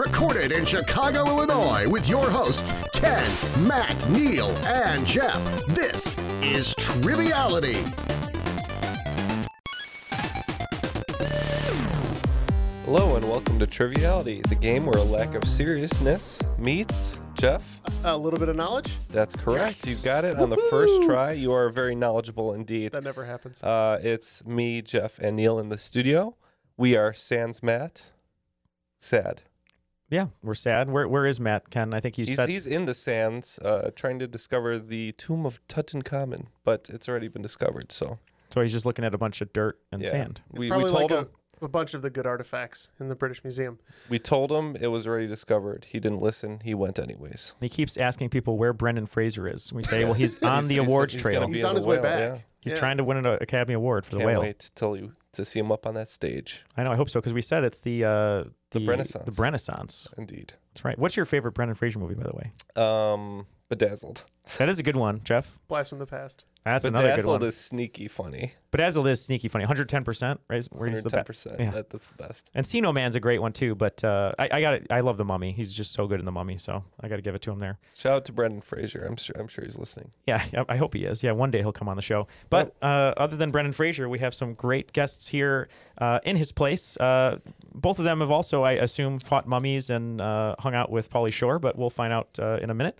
Recorded in Chicago, Illinois, with your hosts, Ken, Matt, Neal, and Jeff. This is Triviality. Hello and welcome to Triviality, the game where a lack of seriousness meets Jeff. A little bit of knowledge? That's correct. Yes. You got it on the first try. You are very knowledgeable indeed. That never happens. Uh, it's me, Jeff, and Neal in the studio. We are Sans Matt. Sad. Yeah, we're sad. Where where is Matt? Ken, I think you He's, said he's in the sands, uh, trying to discover the tomb of Tutankhamen, but it's already been discovered. So so he's just looking at a bunch of dirt and yeah. sand. It's We, we probably told like him a, a bunch of the good artifacts in the British Museum. we told him it was already discovered. He didn't listen. He went anyways. And he keeps asking people where Brendan Fraser is. We say, well, he's on the He's- awards he's trail. gonna be He's in on the his way whale, back. yeah. He's Yeah. trying to win an Academy Award for Can't the whale. wait till you to see him up on that stage. I know. I hope so because we said it's the uh, The Renaissance. The Renaissance. Indeed. That's right. What's your favorite Brendan Fraser movie, by the way? Um, bedazzled. That is a good one, Jeff. Blast from the past. That's another good bedazzled one. is sneaky funny. Bedazzled is sneaky funny. 110 percent, right? Where he's the Hundred ten best. percent. Yeah. That, that's the best. Encino Man's a great one too, but uh, I, I got it. I love the Mummy. He's just so good in the Mummy, so I got to give it to him there. Shout out to Brendan Fraser. I'm sure. I'm sure he's listening. Yeah, yeah, I hope he is. Yeah, one day he'll come on the show. But uh, other than Brendan Fraser, we have some great guests here uh, in his place. Uh, both of them have also, I assume, fought mummies and uh, hung out with Pauly Shore, but we'll find out uh, in a minute.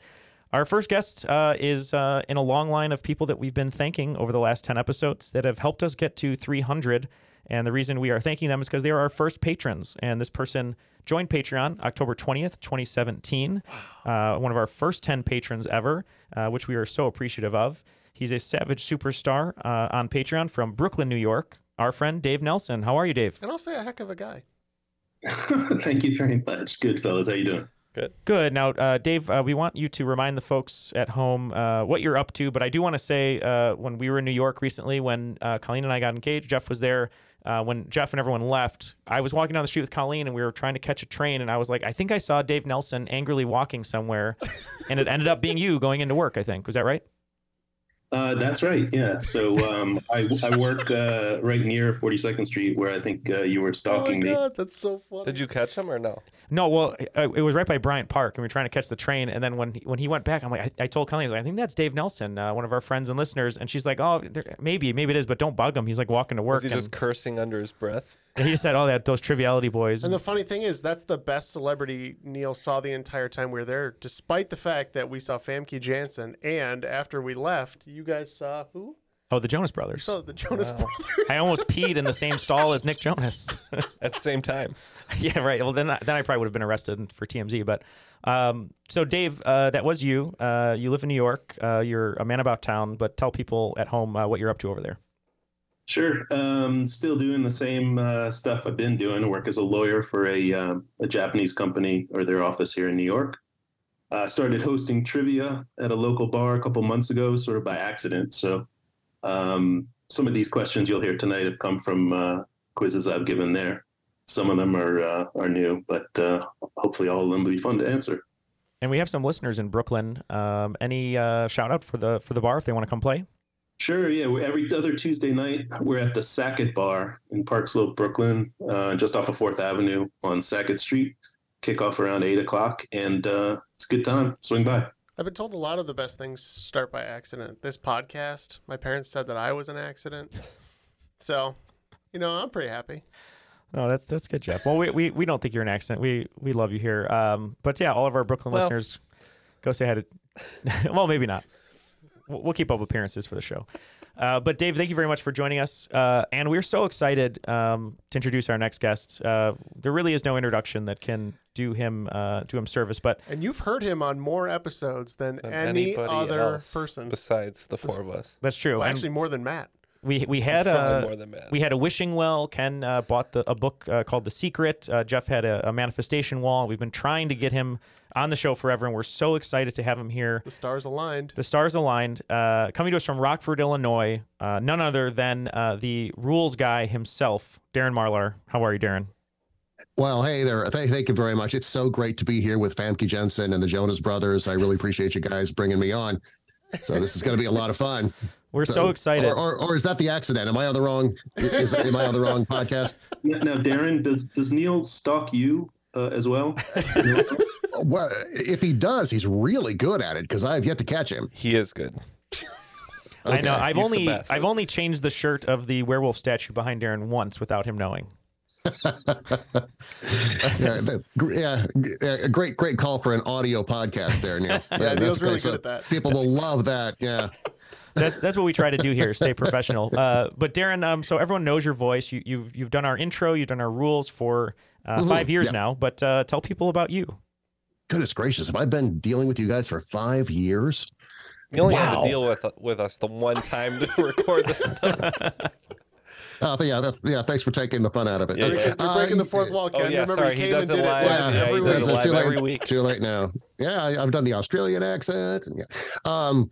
Our first guest uh, is uh, in a long line of people that we've been thanking over the last 10 episodes that have helped us get to 300. And the reason we are thanking them is because they are our first patrons. And this person joined Patreon October 20th, 2017. Uh, one of our first 10 patrons ever, uh, which we are so appreciative of. He's a savage superstar uh, on Patreon from Brooklyn, New York. Our friend Dave Nelson. How are you, Dave? And I'll say a heck of a guy. Thank you very much. Good fellas, how you doing? Good. Good. Now, uh, Dave, uh, we want you to remind the folks at home uh, what you're up to. But I do want to say, uh, when we were in New York recently, when uh, Colleen and I got engaged, Jeff was there. Uh, when Jeff and everyone left, I was walking down the street with Colleen, and we were trying to catch a train. And I was like, I think I saw Dave Nelson angrily walking somewhere, and it ended up being you going into work. I think was that right? Uh, that's right. Yeah. So um, I, I work uh, right near 42nd Street, where I think uh, you were stalking Oh my stalking me. god, that's so funny. Did you catch him or no? No, well, uh, it was right by Bryant Park, and we were trying to catch the train. And then when he, when he went back, I'm like, I, I told Kelly, I, was like, I think that's Dave Nelson, uh, one of our friends and listeners. And she's like, Oh, there, maybe, maybe it is, but don't bug him. He's like walking to work. Was he just cursing under his breath? And he just said, "Oh, that those triviality boys." And the funny thing is, that's the best celebrity Neal saw the entire time we were there, despite the fact that we saw Famke Janssen. And after we left, you guys saw who? oh, the Jonas You Brothers. saw the Jonas Wow. Brothers. I almost peed in the same stall as Nick Jonas. At the same time. yeah, right. Well, then I, then I probably would have been arrested for TMZ. But um, so Dave, uh, that was you. Uh, you live in New York. Uh, you're a man about town. But tell people at home uh, what you're up to over there. Sure. Um, still doing the same uh, stuff I've been doing. I work as a lawyer for a, um, a Japanese company or their office here in New York. I started hosting trivia at a local bar a couple months ago, sort of by accident. So um, some of these questions you'll hear tonight have come from uh, quizzes I've given there. Some of them are uh, are new, but uh, hopefully all of them will be fun to answer. And we have some listeners in Brooklyn. Um, any uh, shout out for the for the bar if they want to come play? Sure, yeah. Every other Tuesday night, we're at the Sackett Bar in Park Slope, Brooklyn, uh, just off of Fourth Avenue on Sackett Street. Kickoff around eight o'clock, and uh, it's a good time. Swing by. I've been told a lot of the best things start by accident. This podcast, my parents said that I was an accident. So, you know, I'm pretty happy. Oh, that's that's good, Jeff. Well, we, we, we don't think you're an accident. We we love you here. Um, but yeah, all of our Brooklyn Well- listeners, go say hi to. well, maybe not. We'll, we'll keep up appearances for the show. Uh, but Dave, thank you very much for joining us. Uh, and we're so excited um, to introduce our next guest. Uh, there really is no introduction that can do him uh, do him service. But And you've heard him on more episodes than, Than any anybody other person. besides the four of us. that's true. Well, actually, more than Matt. we we had a more than Matt. we had a wishing well. Ken uh, bought the, a book uh, called The Secret. Uh, Jeff had a, a manifestation wall. We've been trying to get him on the show forever, and we're so excited to have him here. The stars aligned. The stars aligned. Uh, coming to us from Rockford, Illinois, uh, none other than uh, the rules guy himself, Darren Marlar. How are you, Darren? Well, hey there. Thank, thank you very much. It's so great to be here with Famke Janssen and the Jonas Brothers. I really appreciate you guys bringing me on. So this is going to be a lot of fun. We're so excited. Or, or, or is that the accident? Am I on the wrong? Is that, am I on the wrong podcast? Now, now, Darren, does does Neal stalk you uh, as well? Well, if he does, he's really good at it because I have yet to catch him. He is good. I know. I've He's only. I've only changed the shirt of the werewolf statue behind Darren once without him knowing. yeah, that- yeah, great, great call for an audio podcast there, Neal. Yeah, that's Neal's really good at that. People will love that. Yeah. That's that's what we try to do here. Stay professional. Uh, but Darren, um, so everyone knows your voice. You, you've you've done our intro. You've done our rules for uh, Mhm, five years yeah. now. But uh, tell people about you. Goodness gracious, have I been dealing with you guys for five years? You only had to deal with with us the one time to record this stuff. Oh, yeah, that, yeah. Thanks for taking the fun out of it. Yeah, You're, yeah. you're breaking the Uh, fourth wall, Ken. Oh, Ken. yeah, Remember, sorry, he he came does and it live. it Yeah, live he every week. it too late. every week. Too late now. Yeah, I, I've done the Australian accent. And yeah. Um,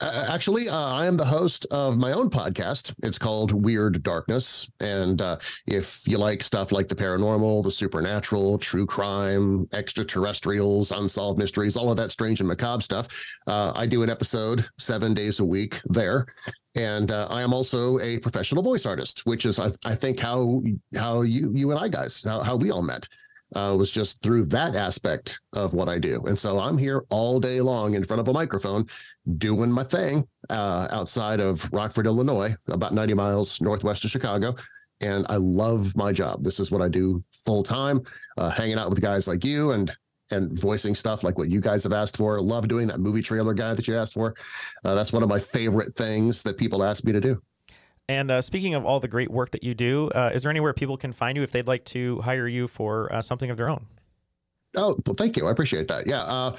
uh, actually, uh, I am the host of my own podcast. It's called Weird Darkness. And uh, if you like stuff like the paranormal, the supernatural, true crime, extraterrestrials, unsolved mysteries, all of that strange and macabre stuff, uh, I do an episode seven days a week there. And uh, I am also a professional voice artist, which is, I, I think, how how you you and I guys how, how we all met uh, was just through that aspect of what I do. And so I'm here all day long in front of a microphone doing my thing uh, outside of Rockford, Illinois, about 90 miles northwest of Chicago. And I love my job. This is what I do full time, uh, hanging out with guys like you and and voicing stuff like what you guys have asked for. Love doing that movie trailer guy that you asked for. Uh, that's one of my favorite things that people ask me to do. And uh, speaking of all the great work that you do, uh, is there anywhere people can find you if they'd like to hire you for uh, something of their own? Oh, well, thank you. I appreciate that. Yeah.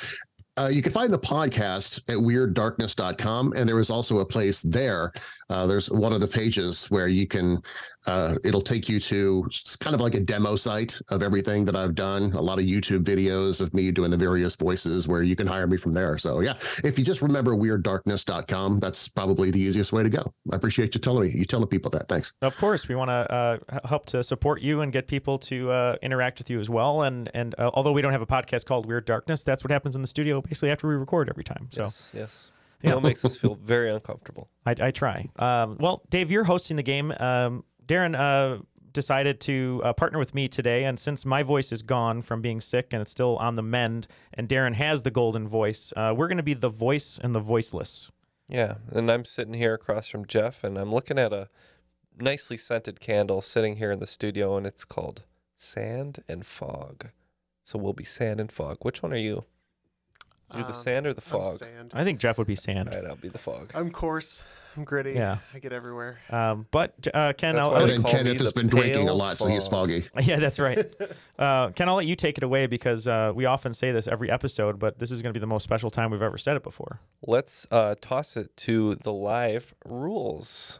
Uh, you can find the podcast at weirddarkness.com. And there is also a place there. Uh, there's one of the pages where you can, uh, it'll take you to it's kind of like a demo site of everything that I've done, a lot of YouTube videos of me doing the various voices where you can hire me from there. So, yeah, if you just remember weirddarkness.com, that's probably the easiest way to go. I appreciate you telling me, you telling people that. Thanks. Of course, we want to uh, help to support you and get people to uh, interact with you as well. And and uh, although we don't have a podcast called Weird Darkness, that's what happens in the studio basically after we record every time. So Yes, yes. Yeah. Neal makes us feel very uncomfortable. I, I try. Um, well, Dave, you're hosting the game. Um, Darren uh, decided to uh, partner with me today, and since my voice is gone from being sick and it's still on the mend, and Darren has the golden voice, uh, we're going to be the voice and the voiceless. Yeah, and I'm sitting here across from Jeff, and I'm looking at a nicely scented candle sitting here in the studio, and it's called Sand and Fog. So we'll be Sand and Fog. Which one are you? You're the Um, sand or the I'm fog? sand. I think Jeff would be sand. right, I'll be the fog. I'm coarse. I'm gritty. Yeah. I get everywhere. Um, but uh, Ken, That's I'll, I'll And then Kenneth has been drinking a pale lot, so he's foggy. Yeah, that's right. Uh, Ken, I'll let you take it away because uh, we often say this every episode, but this is going to be the most special time we've ever said it before. Let's uh, toss it to the live rules.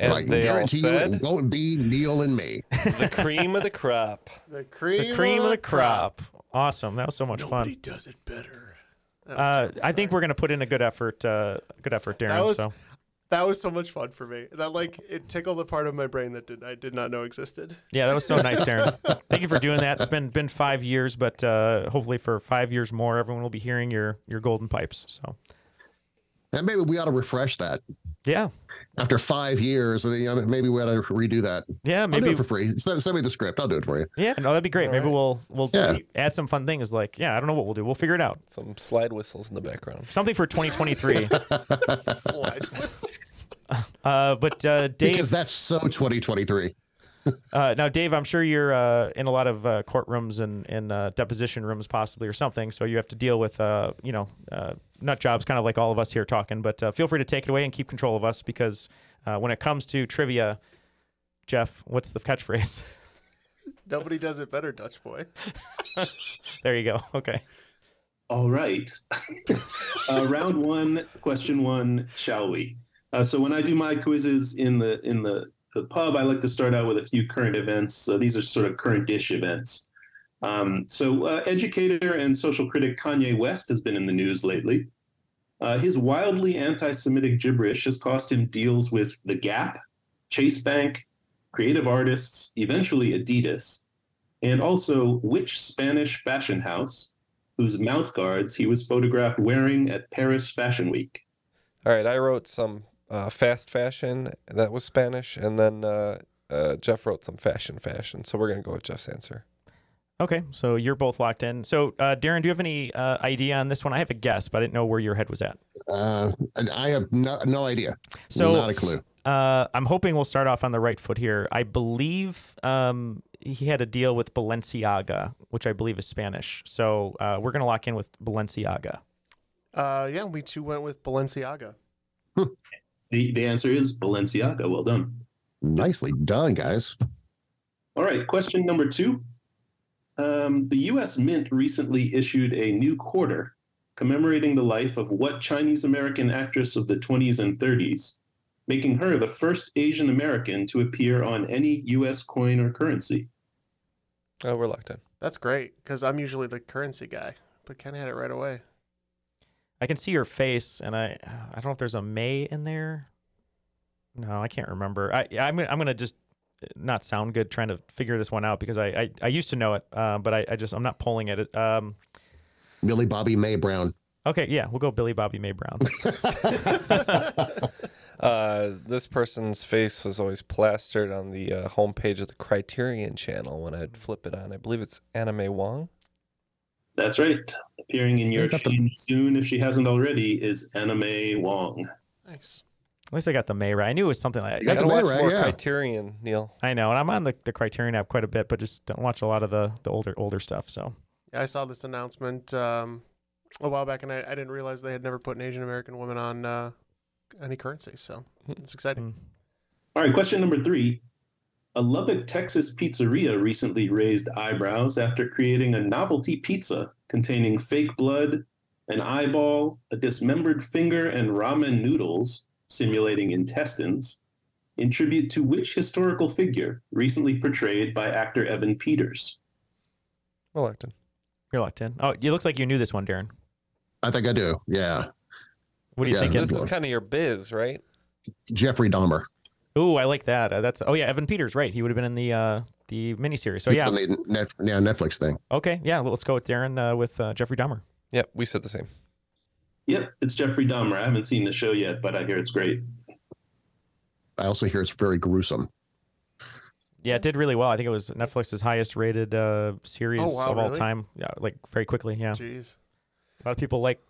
And I can they all guarantee you it won't be Neal and me. the cream of the crop. The cream, The cream of the crop. crop. Awesome. That was so much Nobody fun. does it better. Uh. I think we're gonna put in a good effort. Uh, good effort, Darren. That was so that was so much fun for me. That like it tickled the part of my brain that did I did not know existed. yeah, that was so nice, Darren. Thank you for doing that. It's been been five years, but uh, hopefully for five years more, everyone will be hearing your your golden pipes. So And maybe we ought to refresh that yeah, after five years. You know, maybe we ought to redo that. yeah, I'll do maybe it for free. Send, send me the script. I'll do it for you. yeah. No, that'd be great. All maybe right. we'll we'll Yeah. add some fun things. Like yeah, I don't know what we'll do. We'll figure it out. Some slide whistles in the background. Something for 2023. Slide. uh, but uh, Dave, Because that's so 2023. Uh, now, Dave, I'm sure you're uh, in a lot of uh, courtrooms and, and uh, deposition rooms, possibly, or something. So you have to deal with, uh, you know, uh, nut jobs, kind of like all of us here talking. But uh, feel free to take it away and keep control of us because uh, when it comes to trivia, Jeff, what's the catchphrase? Nobody does it better, Dutch boy. there you go. Okay. All right. uh, round one, question one, shall we? Uh, so when I do my quizzes in the in the, the pub, I like to start out with a few current events. Uh, these are sort of current dish events. Um, so uh, educator and social critic Kanye West has been in the news lately. Uh, his wildly anti-Semitic gibberish has cost him deals with The Gap, Chase Bank, Creative Artists, eventually Adidas, and also which Spanish fashion house whose mouth guards he was photographed wearing at Paris Fashion Week. All right, I wrote some uh, fast fashion that was Spanish, and then uh, uh, Jeff wrote some fashion fashion. So we're gonna go with Jeff's answer. Okay. So you're both locked in. So, uh, Darren, do you have any uh, idea on this one? I have a guess, but I didn't know where your head was at. Uh, I have no, no idea. So not a clue. Uh, I'm hoping we'll start off on the right foot here. I believe um, he had a deal with Balenciaga, which I believe is Spanish. So uh, we're going to lock in with Balenciaga. Uh, yeah, we too went with Balenciaga. The, the answer is Balenciaga. Well done. Nicely done, guys. All right, question number two. Um, the U.S. Mint recently issued a new quarter commemorating the life of what Chinese American actress of the 20s and 30s, making her the first Asian American to appear on any U.S. coin or currency. Oh, we're locked in. That's great because I'm usually the currency guy, but Ken had it right away. I can see your face, and I I don't know if there's a May in there. No, I can't remember. I I'm gonna- I'm gonna just not sound good trying to figure this one out because I I, I used to know it, uh, but I, I just I'm not pulling at it. Um, Billy Bobby May Brown. okay, yeah, we'll go Billy Bobby May Brown. Uh, this person's face was always plastered on the uh, homepage of the Criterion channel when I'd flip it on. I believe it's Anna May Wong. That's right. Appearing in your You the- soon, if she hasn't already, is Anna May Wong. Nice. At least I got the May right. I knew it was something like that. You got gotta the May watch right, more yeah. Criterion, Neal. I know, and I'm on the, the Criterion app quite a bit, but just don't watch a lot of the, the older older stuff. So Yeah, I saw this announcement um, a while back, and I, I didn't realize they had never put an Asian American woman on uh, any currency. So it's exciting. mm. All right, question number three. A Lubbock, Texas pizzeria recently raised eyebrows after creating a novelty pizza containing fake blood, an eyeball, a dismembered finger, and ramen noodles simulating intestines in tribute to which historical figure recently portrayed by actor Evan Peters? We're locked in. you're locked in. Oh, it looks like you knew this one, Darren. I think I do. Yeah. What do you Yeah, think? good This is kind of your biz, right? Jeffrey Dahmer. ooh, I like that. Uh, that's oh yeah, Evan Peters, right? He would have been in the uh, the miniseries. So It's yeah, on the net, yeah, Netflix thing. okay, yeah. Let's go with Darren uh, with uh, Jeffrey Dahmer. Yep, we said the same. Yep, it's Jeffrey Dahmer. I haven't seen the show yet, but I hear it's great. I also hear it's very gruesome. Yeah, it did really well. I think it was Netflix's highest rated uh, series Oh, wow, of all really? time. Yeah, like very quickly. Yeah, Jeez. a lot of people like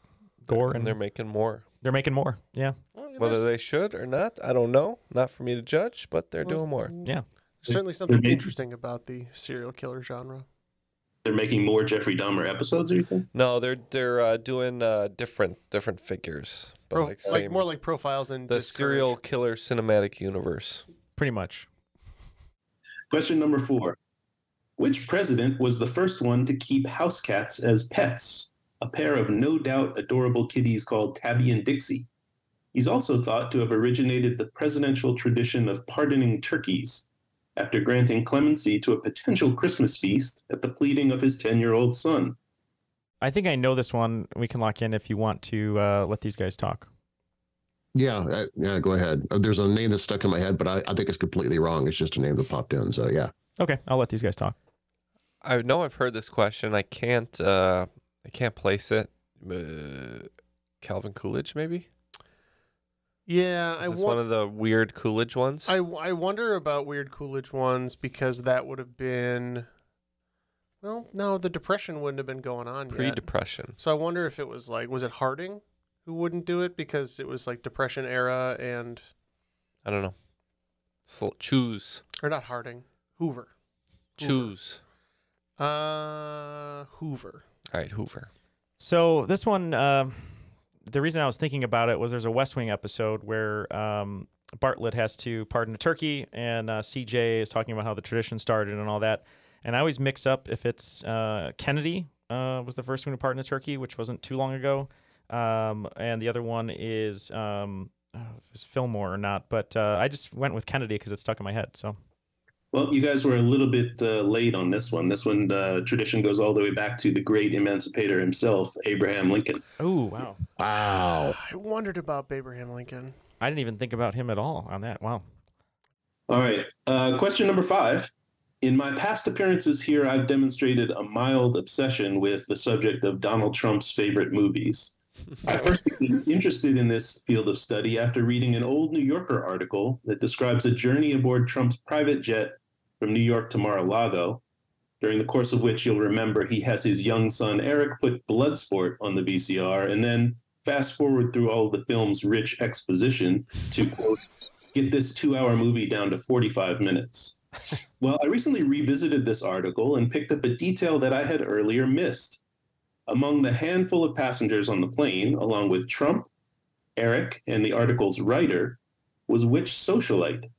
gore, and and they're making more. they're making more. Yeah, Well, Whether they should or not, I don't know. Not for me to judge, but they're well, doing more. yeah. Certainly something interesting about the serial killer genre. They're making more Jeffrey Dahmer episodes, are you saying? No, they're they're uh, doing uh, different different figures, but Pro, like like, more like profiles in the serial killer cinematic universe. Pretty much. Question number four. Which president was the first one to keep house cats as pets? A pair of no doubt adorable kitties called Tabby and Dixie. He's also thought to have originated the presidential tradition of pardoning turkeys after granting clemency to a potential Christmas feast at the pleading of his 10 year old son. I think I know this one. We can lock in if you want to uh, let these guys talk. Yeah, uh, yeah. Go ahead. Uh, There's a name that's stuck in my head, but I, I think it's completely wrong. It's just a name that popped in. So yeah. Okay, I'll let these guys talk. I know I've heard this question. I can't. Uh, I can't place it. Uh, Calvin Coolidge, maybe. Yeah, Is I this wa- one of the weird Coolidge ones? I, I wonder about Weird Coolidge ones because that would have been. Well, no, the Depression wouldn't have been going on yet. Pre-depression. So I wonder if it was like, was it Harding who wouldn't do it because it was like Depression era and. I don't know. Sl- choose. Or not Harding, Hoover. Hoover. Choose. Uh, Hoover. All right, Hoover. So this one, um the reason I was thinking about it was there's a West Wing episode where um, Bartlet has to pardon a turkey, and uh, CJ is talking about how the tradition started and all that. And I always mix up if it's uh, Kennedy uh, was the first one to pardon a turkey, which wasn't too long ago, um, and the other one is um, it's Fillmore or not. But uh, I just went with Kennedy because it stuck in my head. So Well, you guys were a little bit uh, late on this one. This one uh, tradition goes all the way back to the great emancipator himself, Abraham Lincoln. oh wow, Wow. I wondered about Abraham Lincoln. I didn't even think about him at all on that. Wow. All right. Uh, question number five. In my past appearances here, I've demonstrated a mild obsession with the subject of Donald Trump's favorite movies. I first became interested in this field of study after reading an old New Yorker article that describes a journey aboard Trump's private jet from New York to Mar-a-Lago, during the course of which you'll remember he has his young son Eric put Bloodsport on the VCR, and then fast forward through all the film's rich exposition to quote get this two-hour movie down to 45 minutes. well, I recently revisited this article and picked up a detail that I had earlier missed. Among the handful of passengers on the plane, along with Trump, Eric, and the article's writer, was which socialite?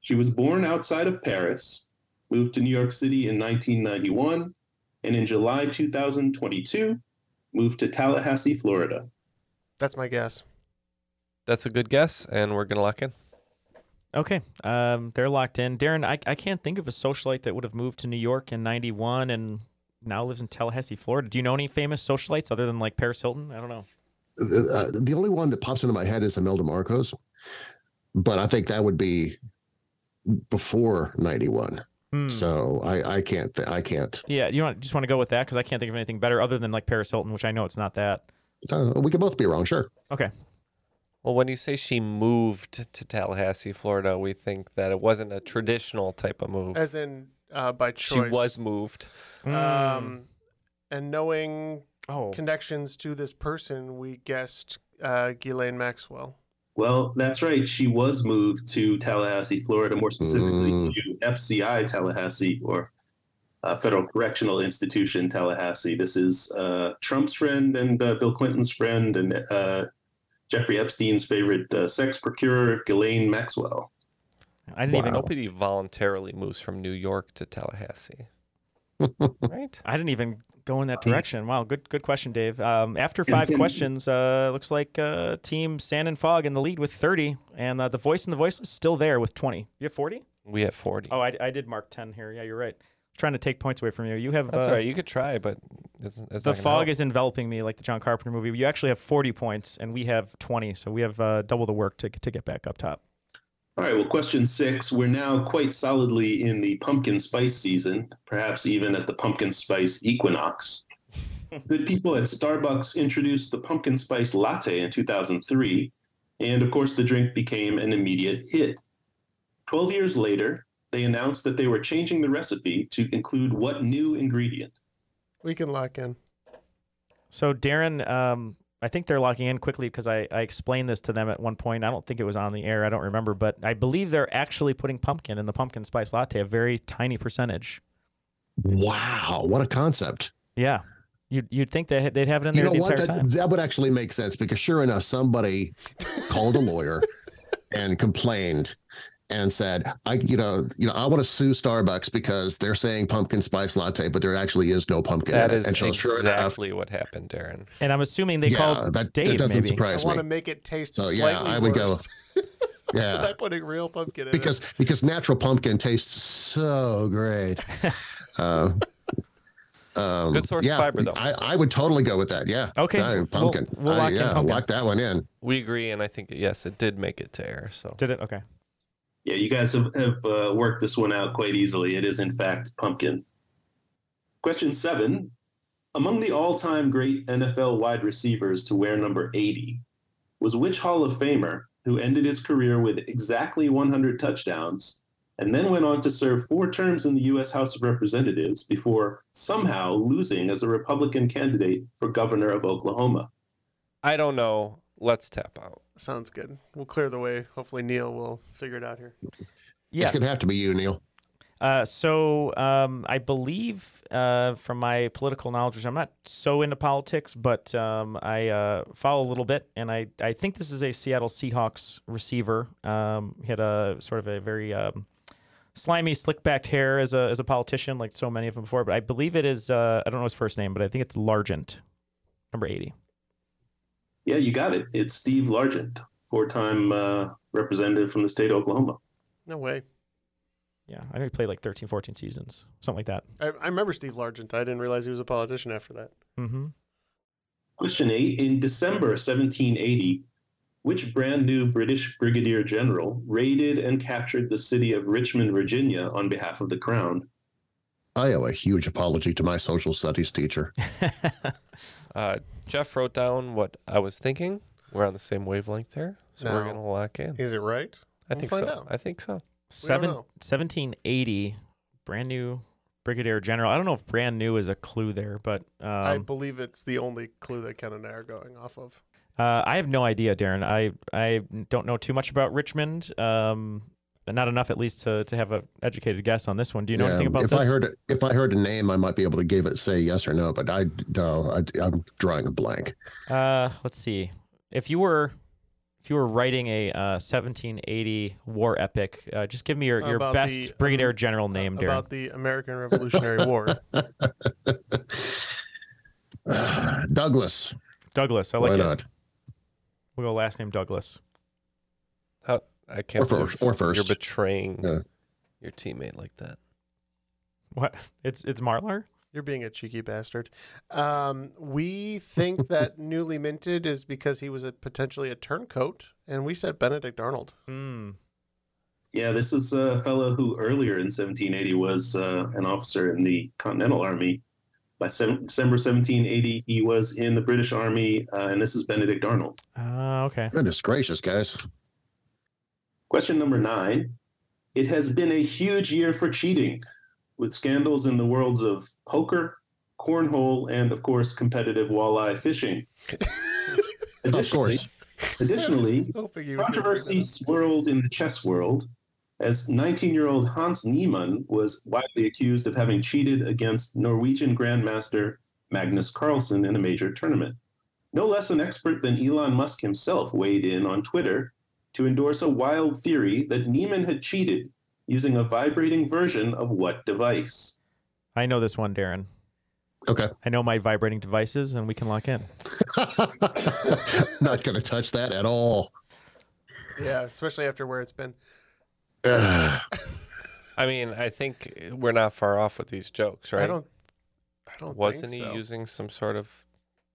She was born outside of Paris, moved to New York City in 1991, and in July 2022, moved to Tallahassee, Florida. That's my guess. That's a good guess, and we're gonna lock in. Okay, um, they're locked in. Darren, I, I can't think of a socialite that would have moved to New York in '91 and now lives in Tallahassee, Florida. Do you know any famous socialites other than like Paris Hilton? I don't know. Uh, the only one that pops into my head is Imelda Marcos, but I think that would be before '91. Hmm. So I, I can't, th- I can't. Yeah, you want just want to go with that because I can't think of anything better other than like Paris Hilton, which I know it's not that. Uh, we could both be wrong, sure. Okay, Well, when you say she moved to Tallahassee, Florida, we think that it wasn't a traditional type of move. As in, uh, by choice. she was moved. Um, and knowing oh, connections to this person, we guessed uh, Ghislaine Maxwell. Well, that's right. She was moved to Tallahassee, Florida, more specifically Mm. to FCI Tallahassee or uh, Federal Correctional Institution Tallahassee. This is uh, Trump's friend and uh, Bill Clinton's friend and uh, Jeffrey Epstein's favorite uh, sex procurer, Ghislaine Maxwell. I didn't even Wow. Nobody voluntarily moves from New York to Tallahassee, right? I didn't even go in that direction. Wow, good good question, Dave. Um, after five questions, uh, looks like uh, Team Sand and Fog in the lead with 30, and uh, the voice and the voiceless still there with 20. You have 40? We have 40. Oh, I, I did mark 10 here. Yeah, you're right. trying to take points away from you. You have That's uh, all right. You could try, but it's, it's the not fog help. is enveloping me like the John Carpenter movie. You actually have 40 points, and we have 20, so we have uh, double the work to to get back up top. All right, well, question six. We're now quite solidly in the pumpkin spice season, perhaps even at the pumpkin spice equinox. Good people at Starbucks introduced the pumpkin spice latte in 2003, and of course, the drink became an immediate hit. 12 years later, they announced that they were changing the recipe to include what new ingredient? We can lock in. So Darren, um, I think they're locking in quickly because I, I explained this to them at one point. I don't think it was on the air. I don't remember, but I believe they're actually putting pumpkin in the pumpkin spice latte, a very tiny percentage. Wow, what a concept! Yeah, you'd you'd think that they'd have it in You there know the what? entire That, time. that would actually make sense because sure enough, somebody called a lawyer and complained and said, "I, you know, you know, I want to sue Starbucks because they're saying pumpkin spice latte, but there actually is no pumpkin That in it." is And so sure enough, exactly what happened, Darren. And I'm assuming they yeah, called that, Dave. that doesn't maybe. I surprise want to make it taste So, yeah, I would go- Yeah, by putting real pumpkin in because because natural pumpkin tastes so great. Uh, Um, Good source of yeah, fiber, though. I, I would totally go with that. Yeah. Okay, No, we'll- pumpkin. we'll I- lock yeah, pumpkin. lock that one in. We agree, and I think yes, it did make it to air. So Did it? Okay. Yeah, you guys have, have uh, worked this one out quite easily. It is, in fact, pumpkin. Question seven Among the all time great NFL wide receivers to wear number 80 was which Hall of Famer who ended his career with exactly 100 touchdowns and then went on to serve four terms in the U.S. House of Representatives before somehow losing as a Republican candidate for governor of Oklahoma? I don't know. Let's tap out. Sounds good. We'll clear the way. Hopefully Neal will figure it out here. Yeah. It's gonna have to be you, Neal. Uh, so um, I believe, uh, from my political knowledge, which I'm not so into politics, but um, I uh, follow a little bit, and I, I think this is a Seattle Seahawks receiver. Um, he had a sort of a very um, slimy, slick-backed hair as a as a politician, like so many of them before. But I believe it is. Uh, I don't know his first name, but I think it's Largent, number eighty. Yeah, you got it. It's Steve Largent, four time uh, representative from the state of Oklahoma. No way. Yeah, I know he played like 13, 14 seasons, something like that. I, I remember Steve Largent. I didn't realize he was a politician after that. Mm-hmm. Question eight In December 1780, which brand new British brigadier general raided and captured the city of Richmond, Virginia on behalf of the crown? I owe a huge apology to my social studies teacher. Uh, Jeff wrote down what I was thinking. We're on the same wavelength there, so we're Now, gonna lock in. Is it right? I We'll think find so. out. I think so. Seven, know. 1780, brand new brigadier general. I don't know if brand new is a clue there, but I um, believe it's the only clue that Ken and I are going off of. uh, I have no idea, Darren. I I don't know too much about Richmond. Um, not enough, at least, to, to have an educated guess on this one. Do you know Yeah, anything about if this? I heard if I heard a name, I might be able to give it say yes or no. But I no, I, I'm drawing a blank. Uh, let's see. If you were if you were writing a uh, 1780 war epic, uh, just give me your, your About best the, um, brigadier general name, Darren. About the American Revolutionary War. Douglas. Douglas. I like Why it. not? We'll go last name Douglas. How, I can't Or believe first- or you're betraying Yeah. your teammate like that. What? It's it's Marlar. You're being a cheeky bastard. Um, we think that newly minted is because he was a potentially a turncoat, and we said Benedict Arnold. Hmm. Yeah, this is a fellow who earlier in 1780 was uh, an officer in the Continental Army. By seven, December 1780, he was in the British Army, uh, and this is Benedict Arnold. Uh, okay. Goodness gracious, guys. Question number nine. It has been a huge year for cheating, with scandals in the worlds of poker, cornhole, and, of course, competitive walleye fishing. Of Additionally, course. additionally Hoping he was gonna bring controversy swirled in the chess world as 19-year-old Hans Niemann was widely accused of having cheated against Norwegian Grandmaster Magnus Carlsen in a major tournament. No less an expert than Elon Musk himself weighed in on Twitter to endorse a wild theory that Niemann had cheated using a vibrating version of what device? I know this one, Darren. Okay. I know my vibrating devices, and we can lock in. Not going to touch that at all. Yeah, especially after where it's been. I mean, I think we're not far off with these jokes, right? I don't. I don't. Wasn't think he so. using some sort of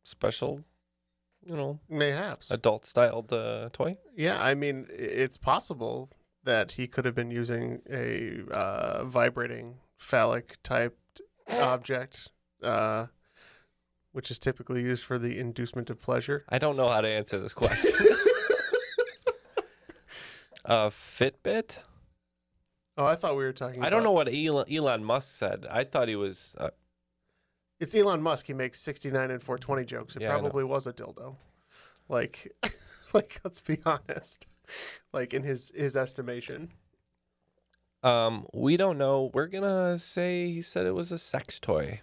special, you know, Mayhaps. adult-styled uh, toy? Yeah, I mean, it's possible that he could have been using a uh, vibrating phallic typed object, uh, which is typically used for the inducement of pleasure. I don't know how to answer this question. uh, Fitbit? Oh, I thought we were talking. I don't know what Elon, Elon Musk said. I thought he was. Uh, It's Elon Musk. He makes sixty nine and four twenty jokes. It Yeah, I know. probably was a dildo. Like, like let's be honest. Like in his his estimation. um, we don't know. We're gonna say he said it was a sex toy.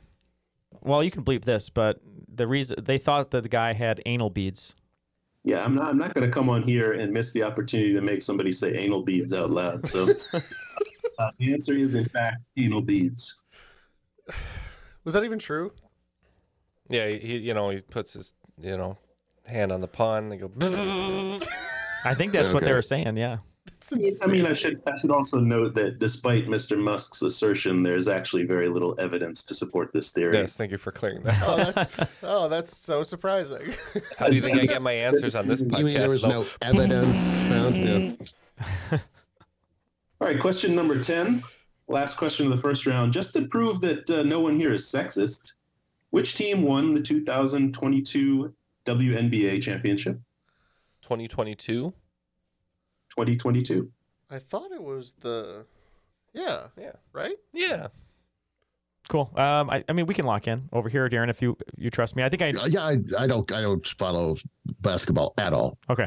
Well, you can bleep this, but the reason they thought that the guy had anal beads. Yeah, I'm not. I'm not going to come on here and miss the opportunity to make somebody say anal beads out loud. So uh, the answer is, in fact, anal beads. Was that even true? Yeah, he, you know, he puts his, you know, hand on the pun. They go. I think that's what they Okay. were saying. Yeah. I mean, I should I should also note that despite Mr. Musk's assertion, there's actually very little evidence to support this theory. Yes, thank you for clearing that. Oh, that's oh, that's so surprising. How do you think I get my answers on this podcast? You mean there was though? no evidence found? Yeah. All right, question number 10. Last question of the first round. Just to prove that uh, no one here is sexist, which team won the 2022 WNBA championship? 2022? 2022. I thought it was the, yeah, Yeah. right. Yeah. Cool. Um, I, I mean, we can lock in over here, Darren, if you you trust me. I think I. Yeah, I, I don't I don't follow basketball at all. Okay.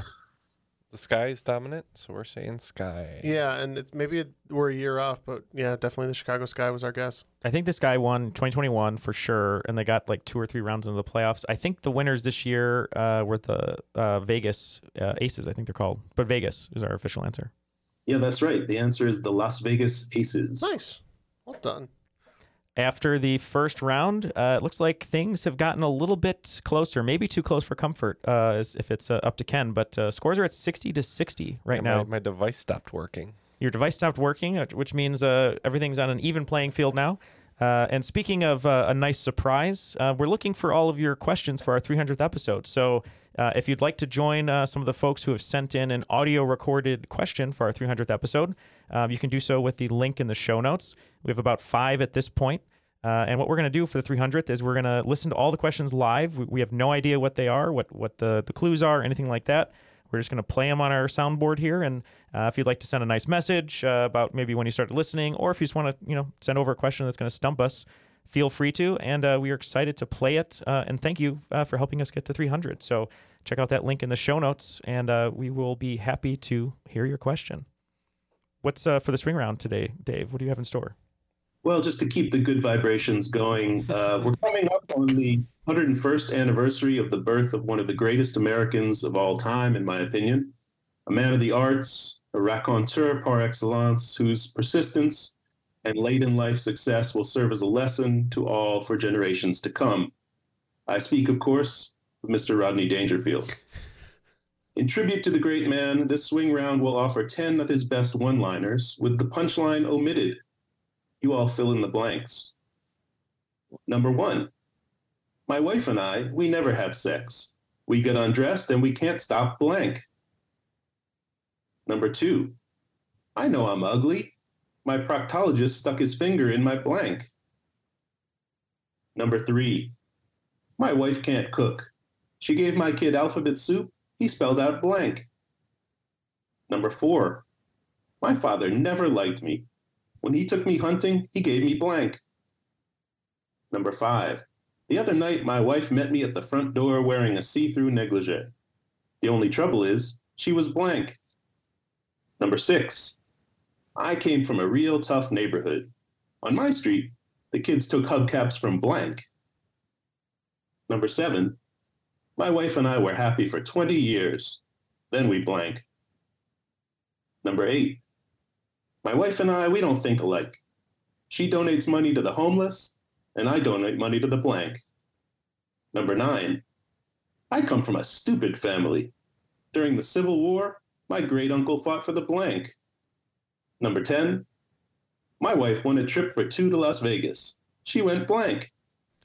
The sky is dominant, so we're saying sky. Yeah, and it's maybe it, we're a year off, but yeah, definitely the Chicago Sky was our guess. I think this guy won 2021 for sure, and they got like two or three rounds into the playoffs. I think the winners this year uh, were the uh, Vegas uh, Aces, I think they're called. But Vegas is our official answer. Yeah, that's right. The answer is the Las Vegas Aces. Nice, well done. After the first round, uh, it looks like things have gotten a little bit closer, maybe too close for comfort, uh, as if it's uh, up to Ken. But uh, scores are at 60 to 60 right Yeah, now. My, my device stopped working. Your device stopped working, uh, which means uh, everything's on an even playing field now. Uh, and speaking of uh, a nice surprise, uh, we're looking for all of your questions for our 300th episode. So uh, if you'd like to join uh, some of the folks who have sent in an audio recorded question for our 300th episode, um, you can do so with the link in the show notes. We have about five at this point. Uh, and what we're going to do for the 300th is we're going to listen to all the questions live. We, we have no idea what they are, what what the, the clues are, anything like that. We're just going to play them on our soundboard here. And uh, if you'd like to send a nice message uh, about maybe when you started listening, or if you just want to, you know, send over a question that's going to stump us, feel free to. And uh, we are excited to play it. Uh, and thank you uh, for helping us get to 300. So check out that link in the show notes, and we will be happy to hear your question. What's for the swing round today, Dave? What do you have in store? Well, just to keep the good vibrations going, uh, we're coming up on the 101st anniversary of the birth of one of the greatest Americans of all time, in my opinion. A man of the arts, a raconteur par excellence, whose persistence and late in life success will serve as a lesson to all for generations to come. I speak, of course, of Mr. Rodney Dangerfield. In tribute to the great man, this swing round will offer 10 of his best one liners, with the punchline omitted you all fill in the blanks. Number one, my wife and I, we never have sex. We get undressed and we can't stop blank. Number two, I know I'm ugly. My proctologist stuck his finger in my blank. Number three, my wife can't cook. She gave my kid alphabet soup. He spelled out blank. Number four, my father never liked me. When he took me hunting, he gave me blank. Number five, the other night my wife met me at the front door wearing a see through negligee. The only trouble is, she was blank. Number six, I came from a real tough neighborhood. On my street, the kids took hubcaps from blank. Number seven, my wife and I were happy for 20 years. Then we blank. Number eight, my wife and I, we don't think alike. She donates money to the homeless, and I donate money to the blank. Number nine, I come from a stupid family. During the Civil War, my great uncle fought for the blank. Number 10, my wife won a trip for two to Las Vegas. She went blank.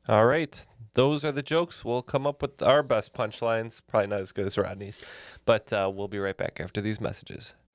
All right. Those are the jokes. We'll come up with our best punchlines. Probably not as good as Rodney's, but uh, we'll be right back after these messages.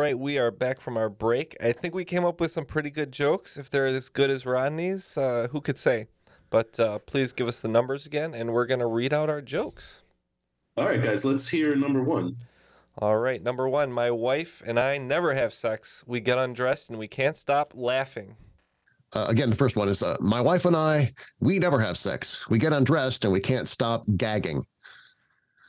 Right, we are back from our break. I think we came up with some pretty good jokes. If they're as good as Rodney's, uh, who could say? But uh, please give us the numbers again, and we're going to read out our jokes. All right, guys, let's hear number one. All right, number one my wife and I never have sex. We get undressed and we can't stop laughing. Uh, again, the first one is uh, my wife and I, we never have sex. We get undressed and we can't stop gagging.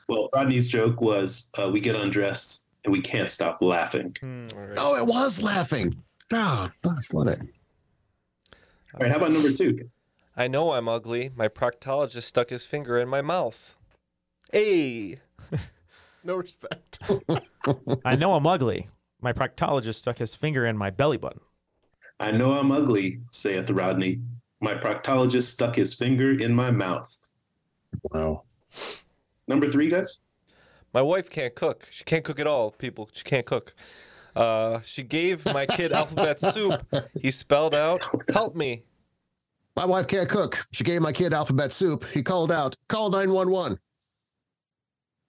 Well, Rodney's joke was uh, we get undressed and we can't stop laughing. Hmm, oh, it was laughing. Oh, that's it. All right, how about number two? I know I'm ugly. My proctologist stuck his finger in my mouth. Hey! No respect. I know I'm ugly. My proctologist stuck his finger in my belly button. I know I'm ugly, saith Rodney. My proctologist stuck his finger in my mouth. Wow. Number three, guys. My wife can't cook. She can't cook at all, people. She can't cook. Uh, she gave my kid alphabet soup. He spelled out, help me. My wife can't cook. She gave my kid alphabet soup. He called out, call 911.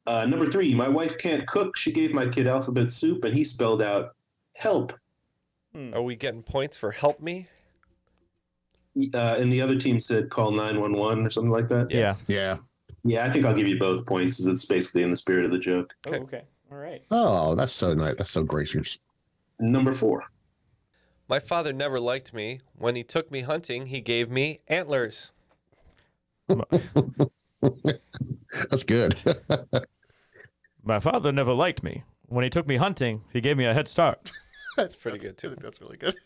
Uh, number three, my wife can't cook. She gave my kid alphabet soup, and he spelled out help. Are we getting points for help me? Uh, and the other team said call 911 or something like that. Yeah. Yeah. Yeah, I think I'll give you both points as it's basically in the spirit of the joke. Okay. Oh, okay. All right. Oh, that's so nice. That's so gracious. Number four. My father never liked me. When he took me hunting, he gave me antlers. That's good. My father never liked me. When he took me hunting, he gave me a head start. that's pretty that's- good, too. I think that's really good.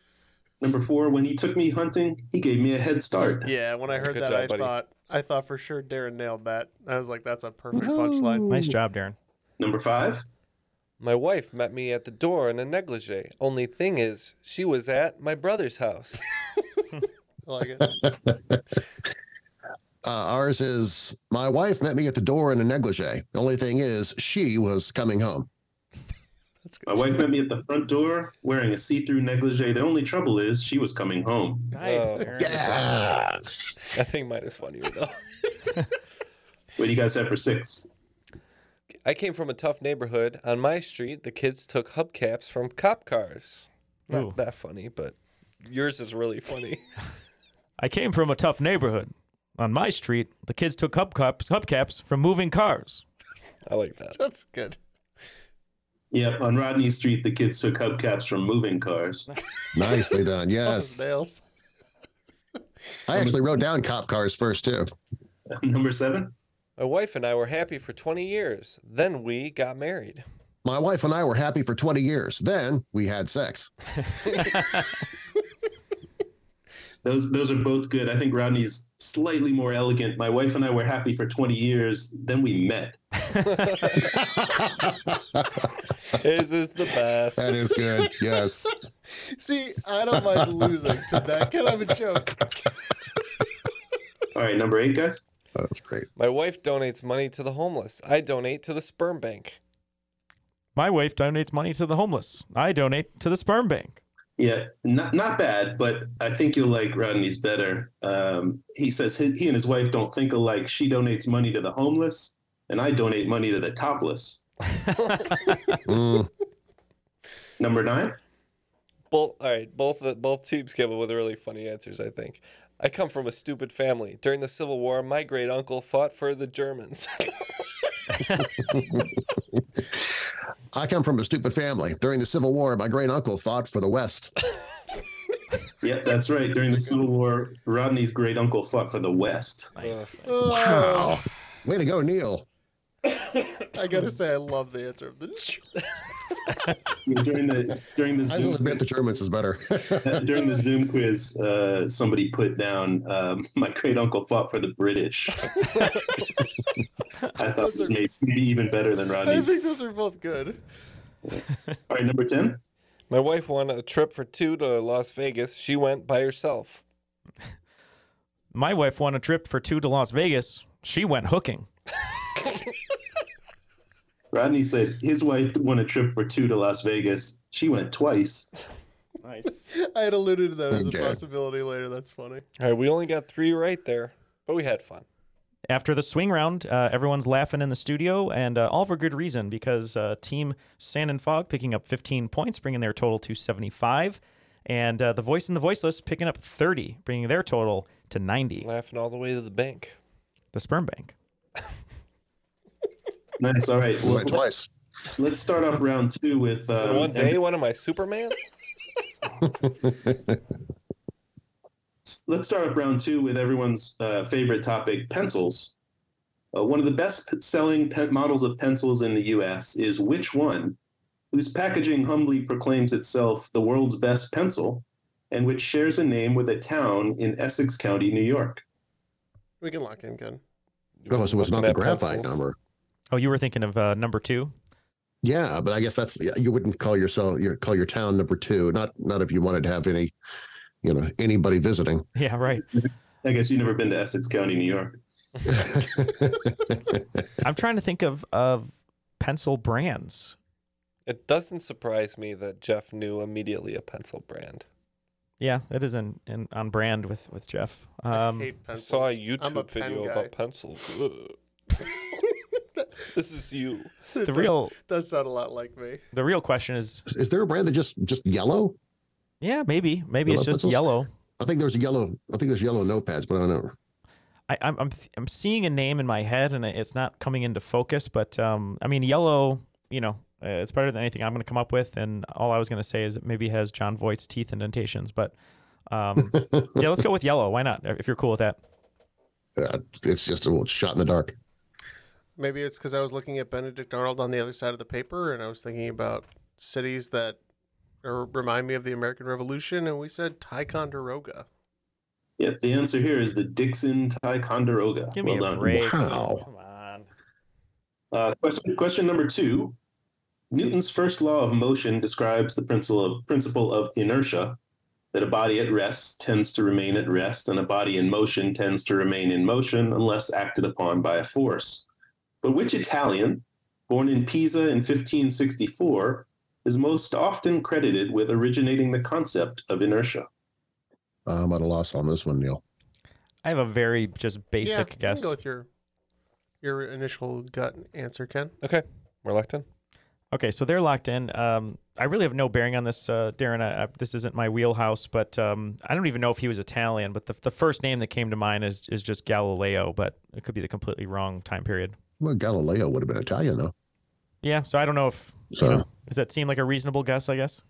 Number four, when he took me hunting, he gave me a head start. Yeah, when I heard Good that, job, I buddy. thought I thought for sure Darren nailed that. I was like, that's a perfect punchline. Nice job, Darren. Number five. My wife met me at the door in a negligee. Only thing is, she was at my brother's house. I like it. Uh, ours is my wife met me at the door in a negligee. The only thing is, she was coming home. That's My wife met me at the front door wearing a see through negligee. The only trouble is she was coming home. Nice, Oh, Darren. Yes. I think mine is funnier though. What do you guys have for six? I came from a tough neighborhood. On my street, the kids took hubcaps from cop cars. Not Ooh. that funny, but yours is really funny. I came from a tough neighborhood. On my street, the kids took hubcaps, hubcaps from moving cars. I like that. That's good. Yep, on Rodney Street, the kids took hubcaps from moving cars. Nicely done. Those Yes. I actually wrote down cop cars first, too. Number seven. My wife and I were happy for 20 years. Then we got married. My wife and I were happy for 20 years. Then we had sex. Those those are both good. I think Rodney's slightly more elegant. My wife and I were happy for 20 years. Then we met. His is the best. That is good. Yes. See, I don't mind losing to that kind of a joke. All right, number eight, guys. Oh, that's great. My wife donates money to the homeless. I donate to the sperm bank. My wife donates money to the homeless. I donate to the sperm bank. Yeah, not not bad, but I think you'll like Rodney's better. Um, he says he, he and his wife don't think alike. She donates money to the homeless, and I donate money to the topless. Mm, Number nine. Both all right. Both the, both teams came up with really funny answers. I think. I come from a stupid family. During the Civil War, my great uncle fought for the Germans. I come from a stupid family. During the Civil War, my great uncle fought for the West. Yep, that's right. During the Civil War, Rodney's great uncle fought for the West. Nice. Wow. Way to go, Neal. I gotta say, I love the answer of the. during the during the I Zoom will admit the Germans is better. during the Zoom quiz, uh, somebody put down um, my great uncle fought for the British. I thought this made maybe even better than Rodney. I think those are both good. All right, number ten. my wife won a trip for two to Las Vegas. She went by herself. My wife won a trip for two to Las Vegas. She went hooking. Rodney said his wife won a trip for two to Las Vegas. She went twice. Nice. I had alluded to that as Okay. a possibility later. That's funny. All right, we only got three right there, but we had fun. After the swing round, uh, everyone's laughing in the studio, and uh, all for good reason because uh, Team Sand and Fog picking up 15 points, bringing their total to 75, and uh, the Voice and the Voiceless picking up 30, bringing their total to 90. Laughing all the way to the bank. The Sperm Bank. Nice. All right. Well, went let's, twice. let's start off round two with In um, one day, one of my Superman. let's start off round two with everyone's uh, favorite topic pencils uh, one of the best-selling pen- models of pencils in the us is which one whose packaging humbly proclaims itself the world's best pencil and which shares a name with a town in essex county new york We can lock in Ken. Oh, so it's not the at graphite pencils. number. Oh, you were thinking of uh, number two? Yeah, but I guess that's you wouldn't call yourself your call your town number two. Not not if you wanted to have any, you know, anybody visiting. Yeah, right. i guess you've never been to essex county new york I'm trying to think of, of pencil brands. It doesn't surprise me that Jeff knew immediately a pencil brand. Yeah, it is in, in on brand with, with Jeff. I Um, hate I pencils. saw a I'm YouTube a video guy. about pencils. This is you. It the does- real does sound a lot like me. the real question is, Is there a brand that just just yellow? Yeah, maybe maybe it's just pencils? yellow. I think there's a yellow. I think there's yellow notepads, but I don't know. I, I'm I'm I'm seeing a name in my head and it's not coming into focus. But um, I mean, yellow. You know, uh, it's better than anything I'm going to come up with. And all I was going to say is it maybe has Jon Voight's teeth indentations. But um, yeah, let's go with yellow. Why not? If you're cool with that. Uh, it's just a little shot in the dark. Maybe it's because I was looking at Benedict Arnold on the other side of the paper, and I was thinking about cities that or remind me of the American Revolution, and we said Ticonderoga. Yep, the answer here is the Dixon Ticonderoga. Give me well a done. break. Wow. Come on. Uh, question, question number two. Newton's first law of motion describes the principle of, principle of inertia, that a body at rest tends to remain at rest, and a body in motion tends to remain in motion unless acted upon by a force. But which Italian, born in Pisa in 1564, is most often credited with originating the concept of inertia? I'm at a loss on this one, Neal. I have a very just yeah, basic you guess. can go with your your initial gut answer, Ken. Okay, we're locked in. Okay, so they're locked in. Um, I really have no bearing on this, uh, Darren. I, I, this isn't my wheelhouse, but um, I don't even know if he was Italian. But the, the first name that came to mind is is just Galileo, but it could be the completely wrong time period. Well, Galileo would have been Italian, though. Yeah, so I don't know if. you know, does that seem like a reasonable guess? I guess.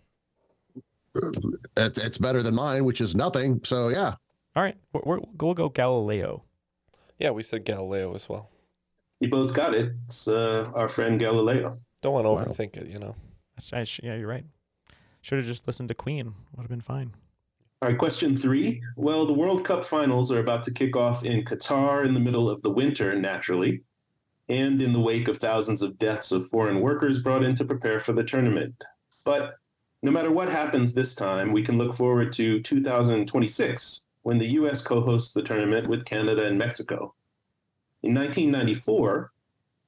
It, it's better than mine, which is nothing. So yeah, All right, we're, we're, we'll go Galileo. Yeah, we said Galileo as well. You both got it. It's uh, our friend Galileo. Don't want to Wow. overthink it, you know. I sh- yeah, you're right. Should have just listened to Queen. Would have been fine. All right, question three. Well, the World Cup finals are about to kick off in Qatar in the middle of the winter, naturally, and in the wake of thousands of deaths of foreign workers brought in to prepare for the tournament. But no matter what happens this time, we can look forward to 2026 when the U.S. co hosts the tournament with Canada and Mexico. In 1994,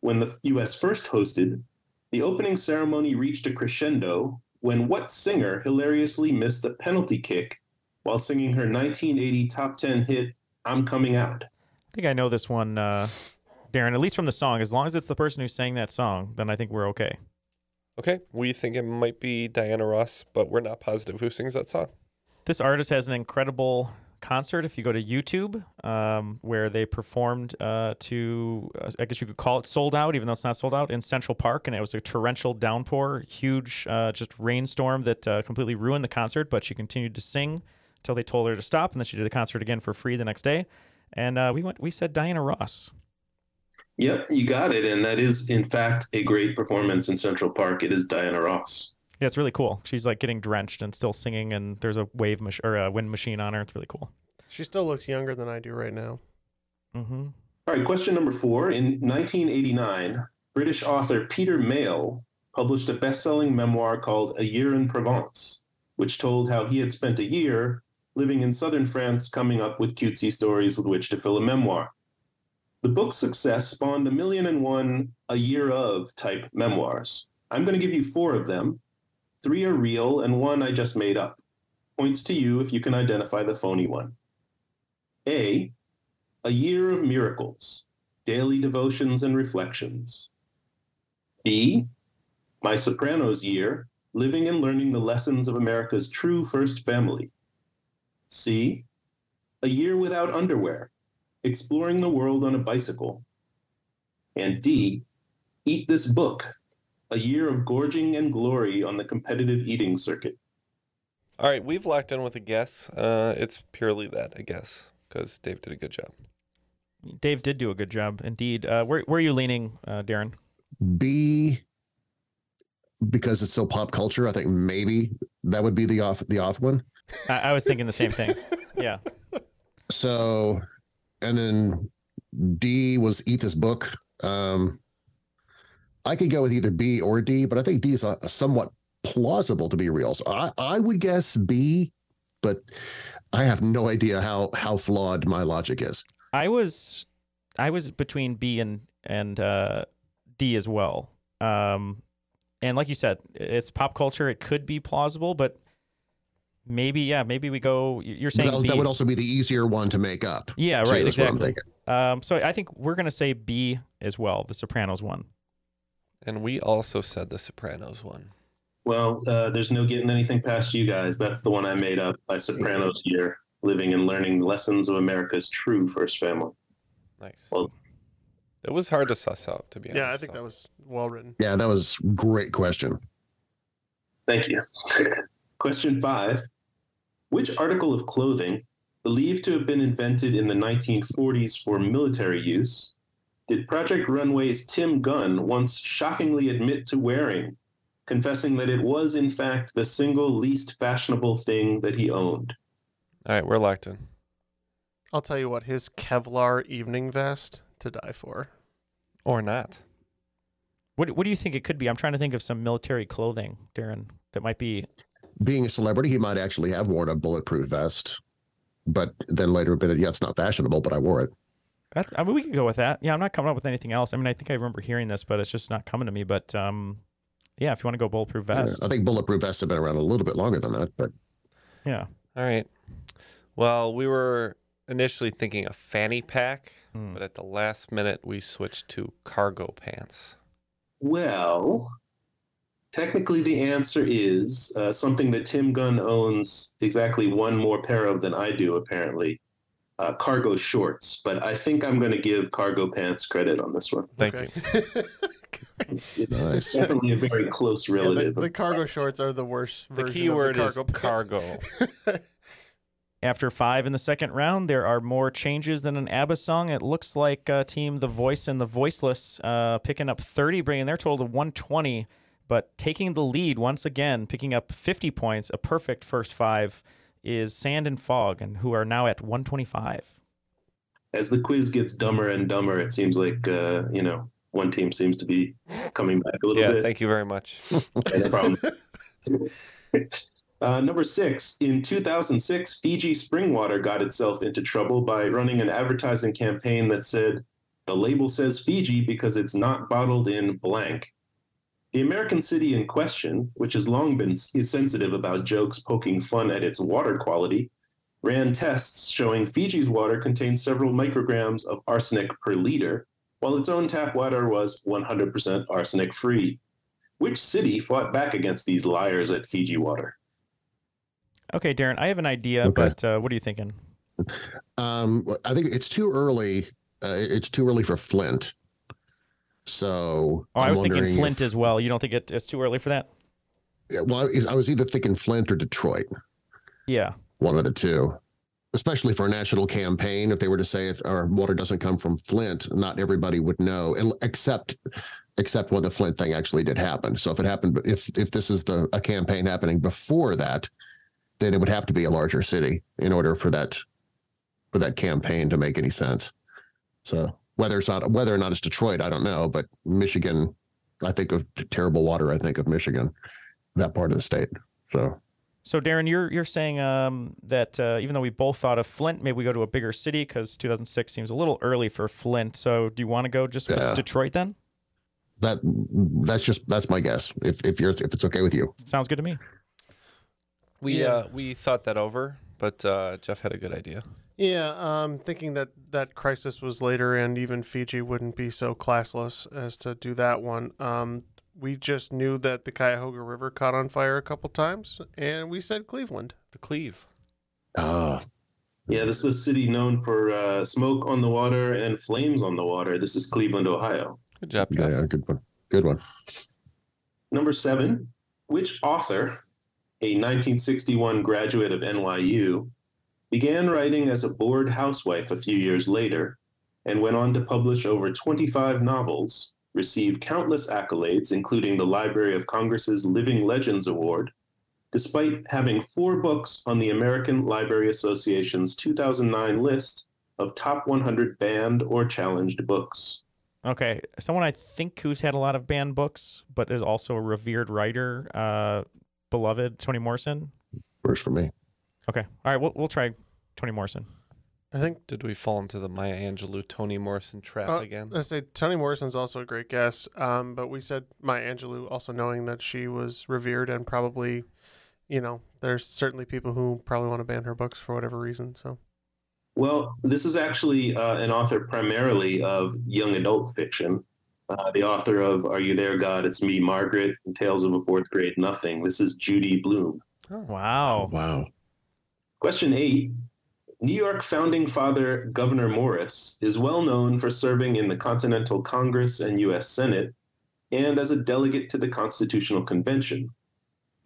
when the U.S. first hosted, the opening ceremony reached a crescendo when what singer hilariously missed a penalty kick while singing her 1980 top 10 hit, I'm Coming Out. I think I know this one, uh, Darren. At least from the song. As long as it's the person who sang that song, then I think we're okay. Okay, we think it might be Diana Ross, but we're not positive who sings that song. This artist has an incredible concert. If you go to YouTube, um, where they performed uh, to, uh, I guess you could call it sold out, even though it's not sold out, in Central Park, and it was a torrential downpour, huge, uh, just rainstorm that uh, completely ruined the concert. But she continued to sing until they told her to stop, and then she did the concert again for free the next day. And uh, we went, we said Diana Ross. Yep, you got it. And that is, in fact, a great performance in Central Park. It is Diana Ross. Yeah, it's really cool. She's like getting drenched and still singing, and there's a wave mach- or a wind machine on her. It's really cool. She still looks younger than I do right now. Mm-hmm. All right, question number four. In 1989, British author Peter Mayle published a best selling memoir called A Year in Provence, which told how he had spent a year living in southern France coming up with cutesy stories with which to fill a memoir. The book's success spawned a million and one a year of type memoirs. I'm going to give you four of them. Three are real, and one I just made up. Points to you if you can identify the phony one. A. A Year of Miracles Daily Devotions and Reflections. B. My Sopranos Year Living and Learning the Lessons of America's True First Family. C. A Year Without Underwear Exploring the World on a Bicycle. And D. Eat This Book A Year of Gorging and Glory on the Competitive Eating Circuit. All right, we've locked in with a guess. Uh, it's purely that, I guess, because Dave did a good job. Dave did do a good job, indeed. Uh, where where are you leaning, uh, Darren? B because it's so pop culture. I think maybe that would be the off the off one. I, I was thinking the same thing. Yeah. So, and then D was eat this book. Um, I could go with either B or D, but I think D is a, somewhat plausible to be real. So I, I would guess B, but I have no idea how how flawed my logic is. I was I was between B and and uh, D as well. Um, and like you said, it's pop culture. It could be plausible, but maybe yeah, maybe we go. You're saying that, B. that would also be the easier one to make up. yeah, too, right, is what I'm exactly. Um, so I think we're gonna say B as well, the Sopranos one. And we also said the Sopranos one. Well, uh, there's no getting anything past you guys. That's the one I made up by Sopranos Year Living and Learning Lessons of America's True First Family. Nice. Well, It was hard to suss out, to be honest. Yeah, I think that was well written. Yeah, that was great question. Thank you. Question five Which article of clothing, believed to have been invented in the 1940s for military use, did Project Runway's Tim Gunn once shockingly admit to wearing, confessing that it was, in fact, the single least fashionable thing that he owned? All right, we're locked in. I'll tell you what, his Kevlar evening vest to die for. Or not. What what do you think it could be? I'm trying to think of some military clothing, Darren, that might be. Being a celebrity, he might actually have worn a bulletproof vest, but then later admitted, yeah, it's not fashionable, but I wore it. That's, I mean, we could go with that. Yeah, I'm not coming up with anything else. I mean, I think I remember hearing this, but it's just not coming to me. But um, yeah, if you want to go bulletproof vest, I think bulletproof vests have been around a little bit longer than that, but yeah. All right. Well, we were initially thinking a fanny pack, Hmm. but at the last minute we switched to cargo pants. Well, technically, the answer is uh, something that Tim Gunn owns exactly one more pair of than I do, apparently. Uh, cargo shorts, but I think I'm going to give cargo pants credit on this one. Thank Okay. you. It's, it's Nice. definitely a very close Yeah, the, relative. the cargo shorts are the worst The version key word of is the cargo. pants. cargo. After five in the second round, there are more changes than an ABBA song. It looks like uh, Team The Voice and The Voiceless uh, picking up 30, bringing their total to 120, but taking the lead once again, picking up 50 points, a perfect first five, is Sand and Fog, and who are now at 125. As the quiz gets dumber and dumber, it seems like, uh, you know, one team seems to be coming back a little bit. yeah, bit. thank you very much. no problem. Uh, number six, in 2006, Fiji Springwater got itself into trouble by running an advertising campaign that said, the label says Fiji because it's not bottled in blank. The American city in question, which has long been sensitive about jokes poking fun at its water quality, ran tests showing Fiji's water contained several micrograms of arsenic per liter, while its own tap water was 100% arsenic free. Which city fought back against these liars at Fiji Water? Okay, Darren, I have an idea, Okay. but uh, what are you thinking? Um, I think it's too early. Uh, it's too early for Flint. So Oh, i was thinking Flint if- as well. You don't think it, it's too early for that? Yeah, Well, I was- I was either thinking Flint or Detroit, Yeah. one of the two. Especially for a national campaign, if they were to say it, our water doesn't come from Flint, not everybody would know, and- except except when the Flint thing actually did happen. So if it happened, if if this is the a campaign happening before that, then it would have to be a larger city in order for that for that campaign to make any sense. So whether it's not whether or not it's Detroit, I don't know, but Michigan, I think of terrible water. I think of Michigan, that part of the state. So So Darren, you're you're saying um, that uh, even though we both thought of Flint, maybe we go to a bigger city because 2006 seems a little early for Flint. So do you want to go just with Yeah. Detroit then? that that's just that's my guess. If if you're if it's okay with you, Sounds good to me. We Yeah. uh we thought that over, but uh, Jeff had a good idea. Yeah, um, thinking that that crisis was later, and even Fiji wouldn't be so classless as to do that one. Um, we just knew that the Cuyahoga River caught on fire a couple times, and we said Cleveland. The Cleve. oh, Yeah, this is a city known for uh, smoke on the water and flames on the water. This is Cleveland, Ohio. Good job, yeah, Jeff. yeah, good one, good one. Number seven, which author, a 1961 graduate of NYU, began writing as a bored housewife a few years later and went on to publish over 25 novels, received countless accolades, including the Library of Congress's Living Legends Award, despite having four books on the American Library Association's 2009 list of top 100 banned or challenged books. Okay, someone I think who's had a lot of banned books, but is also a revered writer, uh, beloved Toni Morrison. Works for me. Okay, all right, we'll we'll try Toni Morrison. I think. Did we fall into the Maya Angelou, Toni Morrison trap Uh, again? I say Toni Morrison's also a great guess, um, but we said Maya Angelou, also knowing that she was revered and probably, you know, there's certainly people who probably want to ban her books for whatever reason. So Well, this is actually uh, an author primarily of young adult fiction. Uh, the author of Are You There, God? It's Me, Margaret, and Tales of a Fourth Grade Nothing. This is Judy Blume. Wow. Wow. Question eight New York founding father Gouverneur Morris is well known for serving in the Continental Congress and U.S. Senate and as a delegate to the Constitutional Convention.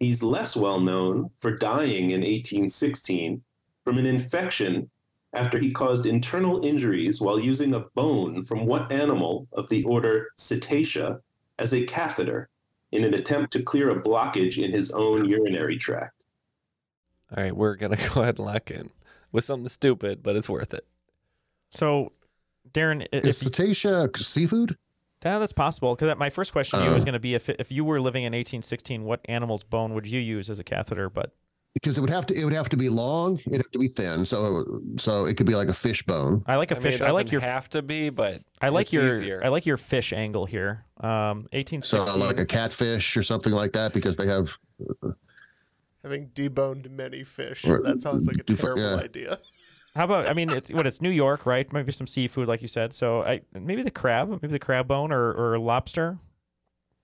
He's less well known for dying in 1816 from an infection after he caused internal injuries while using a bone from what animal of the order Cetacea as a catheter in an attempt to clear a blockage in his own urinary tract. All right, we're gonna go ahead and lock in with something stupid, but it's worth it. So, Darren, Is cetacea seafood? Yeah, that's possible. Because my first question to you was Uh. going to be if if you were living in 1816, what animal's bone would you use as a catheter? But Because it would have to it would have to be long. It'd have to be thin. So so it could be like a fish bone. I like a I mean, fish. it I like your have to be, but I like it's your easier. I like your fish angle here. Um, So like a catfish or something like that because they have having deboned many fish, Or- that sounds like a yeah. terrible idea. How about? I mean, it's what it's New York, right? Maybe some seafood, like you said. So I maybe the crab, maybe the crab bone or or lobster.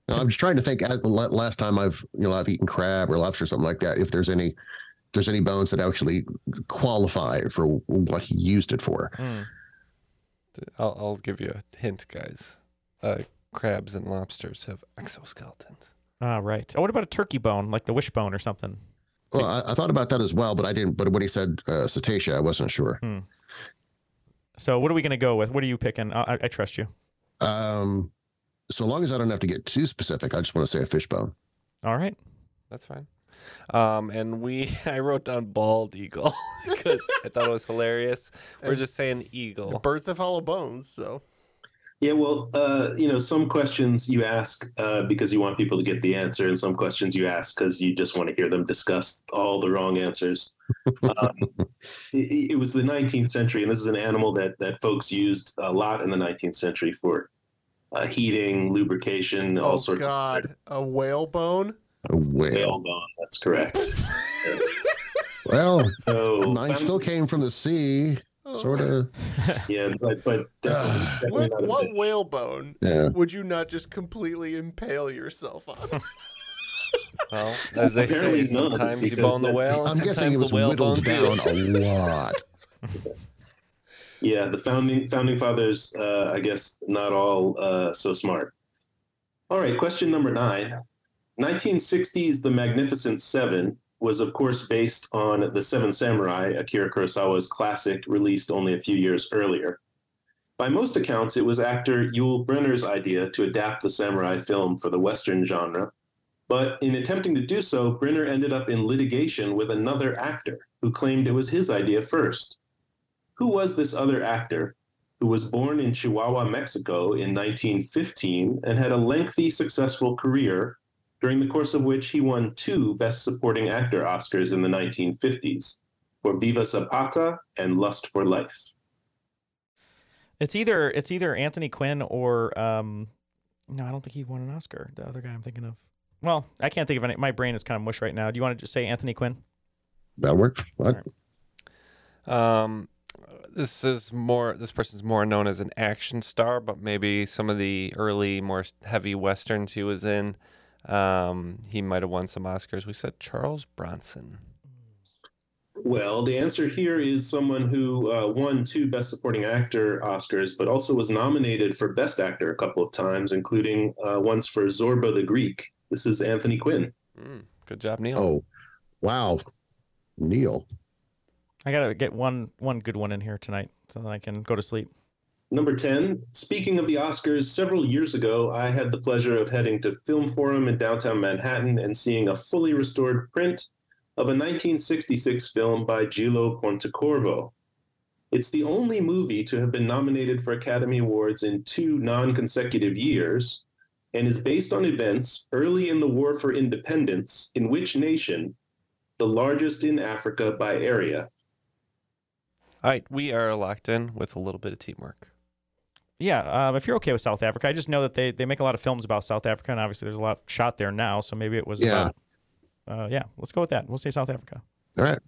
No, I'm just trying to think. As the last time I've you know I've eaten crab or lobster or something like that, if there's any if there's any bones that actually qualify for what he used it for. Hmm. I'll, I'll give you a hint, guys. Uh, crabs and lobsters have exoskeletons. Ah, right. Oh, what about a turkey bone, like the wishbone or something? Well, I, I thought about that as well, but I didn't. But when he said uh, cetacea, I wasn't sure. So what are we going to go with? What are you picking? I, I- I trust you. Um, so long as I don't have to get too specific, I just want to say a fish bone. All right. That's fine. Um, and we, I wrote down bald eagle because I thought it was hilarious. We're And- just saying eagle. birds have hollow bones, so Yeah, well, uh, you know, some questions you ask uh, because you want people to get the answer, and some questions you ask because you just want to hear them discuss all the wrong answers. Um, it, it was the 19th century, and this is an animal that that folks used a lot in the 19th century for uh, heating, lubrication, all oh sorts god, a whale bone. A of whale. whalebone. That's correct. Well, So, mine still came from the sea. Sort of. Yeah, but but definitely, definitely What, what whalebone Yeah. would you not just completely impale yourself on? Well, as they say, Apparently none, sometimes you bone the whale. I'm guessing it was whittled down a lot. Yeah, the founding founding fathers, uh, I guess, not all uh, so smart. All right, question number nine. 1960's The Magnificent Seven was, of course, based on The Seven Samurai, Akira Kurosawa's classic, released only a few years earlier. By most accounts, it was actor Yul Brynner's idea to adapt the samurai film for the Western genre. But in attempting to do so, Brynner ended up in litigation with another actor who claimed it was his idea first. Who was this other actor who was born in Chihuahua, Mexico in 1915 and had a lengthy, successful career, during the course of which he won two Best Supporting Actor Oscars in the 1950s for Viva Zapata and Lust for Life? It's either it's either Anthony Quinn or um, no, I don't think he won an Oscar. The other guy I'm thinking of. Well, I can't think of any. My brain is kind of mush right now. Do you want to just say Anthony Quinn? That works. What? Um, this is more. This person's more known as an action star, but maybe some of the early, more heavy westerns he was in, um, he might have won some Oscars. We said Charles Bronson. Well, the answer here is someone who uh, won two Best Supporting Actor Oscars, but also was nominated for Best Actor a couple of times, including uh, once for Zorba the Greek. This is Anthony Quinn. Mm, good job, Neal. Oh, wow. Neal. I gotta get one one good one in here tonight, so that I can go to sleep. Number 10, speaking of the Oscars, several years ago, I had the pleasure of heading to Film Forum in downtown Manhattan and seeing a fully restored print of a 1966 film by Gillo Pontecorvo. It's the only movie to have been nominated for Academy Awards in two non consecutive years and is based on events early in the War for Independence in which nation? The largest in Africa by area. All right, we are locked in with a little bit of teamwork. Yeah, um, if you're okay with South Africa, I just know that they, they make a lot of films about South Africa, and obviously there's a lot shot there now. So maybe it was Yeah. about. Uh, yeah, let's go with that. We'll say South Africa. All right.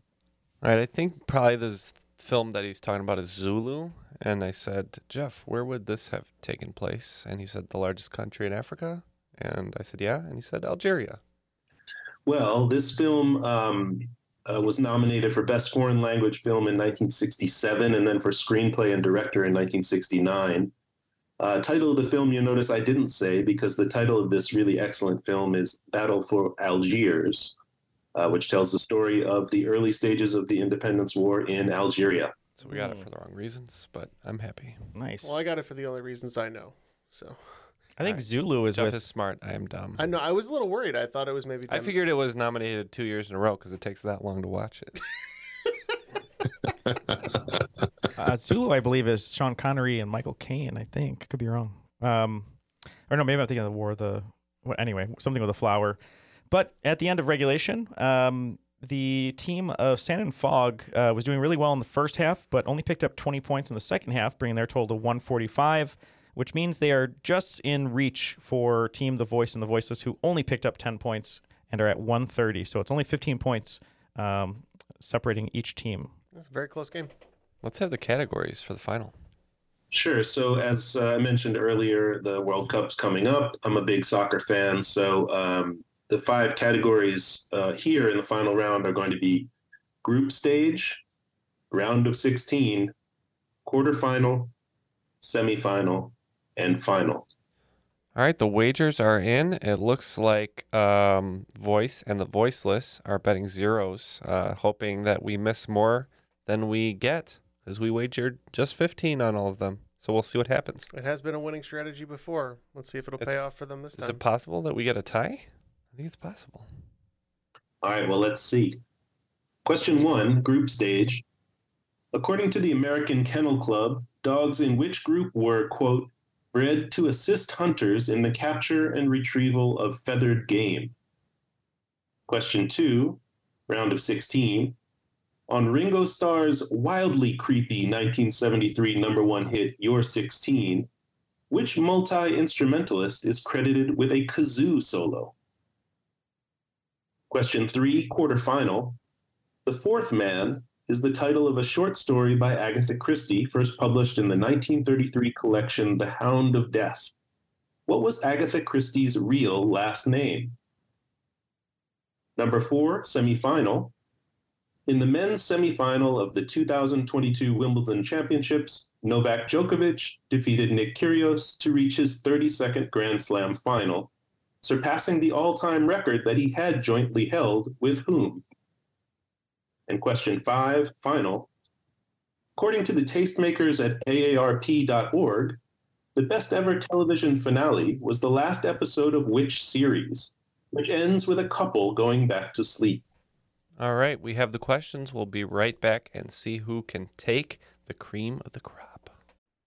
All right, I think probably this film that he's talking about is Zulu. And I said, Jeff, where would this have taken place? And he said, the largest country in Africa. And I said, yeah. And he said, Algeria. Well, this film um, uh, was nominated for Best Foreign Language Film in 1967 and then for Screenplay and Director in 1969. Uh, title of the film, you'll notice I didn't say because the title of this really excellent film is Battle for Algiers, uh, which tells the story of the early stages of the independence war in Algeria. So we got it for the wrong reasons, but I'm happy. Nice. well, I got it for the only reasons I know. So I think Alright. Zulu is Jeff with. is smart. I am dumb. I know I was a little worried. I thought it was maybe. I Dem- figured it was nominated two years in a row because it takes that long to watch it. uh, Zulu, I believe, is Sean Connery and Michael Caine. I think could be wrong. Um, or no, maybe I'm thinking of the war. The well, anyway, something with a flower. But at the end of regulation, um, the team of Sand and Fog uh, was doing really well in the first half, but only picked up 20 points in the second half, bringing their total to 145, which means they are just in reach for Team The Voice and The Voiceless, who only picked up 10 points and are at 130. So it's only 15 points um, separating each team. It's a very close game. Let's have the categories for the final. Sure. So, as uh, I mentioned earlier, the World Cup's coming up. I'm a big soccer fan. So, um, the five categories uh, here in the final round are going to be group stage, round of 16, quarterfinal, semifinal, and final. All right, the wagers are in. It looks like um, Voice and the Voiceless are betting zeros, uh, hoping that we miss more than we get, because we wagered just 15 on all of them. So we'll see what happens. It has been a winning strategy before. Let's see if it'll It's- pay off for them this Is time. Is it possible that we get a tie? I think it's possible. All right, well, let's see. Question one, group stage. According to the American Kennel Club, dogs in which group were, quote, bred to assist hunters in the capture and retrieval of feathered game? Question two, round of 16. On Ringo Starr's wildly creepy 1973 number one hit, You're 16, which multi instrumentalist is credited with a kazoo solo? Question three, quarterfinal. The fourth man is the title of a short story by Agatha Christie, first published in the 1933 collection The Hound of Death. What was Agatha Christie's real last name? Number four, semifinal. In the men's semifinal of the 2022 Wimbledon Championships, Novak Djokovic defeated Nick Kyrgios to reach his 32nd Grand Slam final, surpassing the all-time record that he had jointly held with whom? And question five, final. According to the tastemakers at aarp.org, the best ever television finale was the last episode of which series, which ends with a couple going back to sleep? All right, we have the questions. We'll be right back and see who can take the cream of the crop.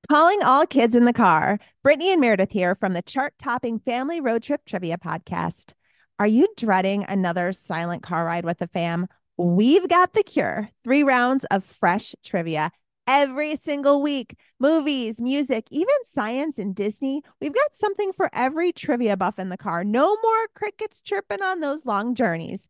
Calling all kids in the car. Brittany and Meredith here from the chart topping Family Road Trip Trivia Podcast. Are you dreading another silent car ride with the fam? We've got the cure. Three rounds of fresh trivia every single week. Movies, music, even science and Disney. We've got something for every trivia buff in the car. No more crickets chirping on those long journeys.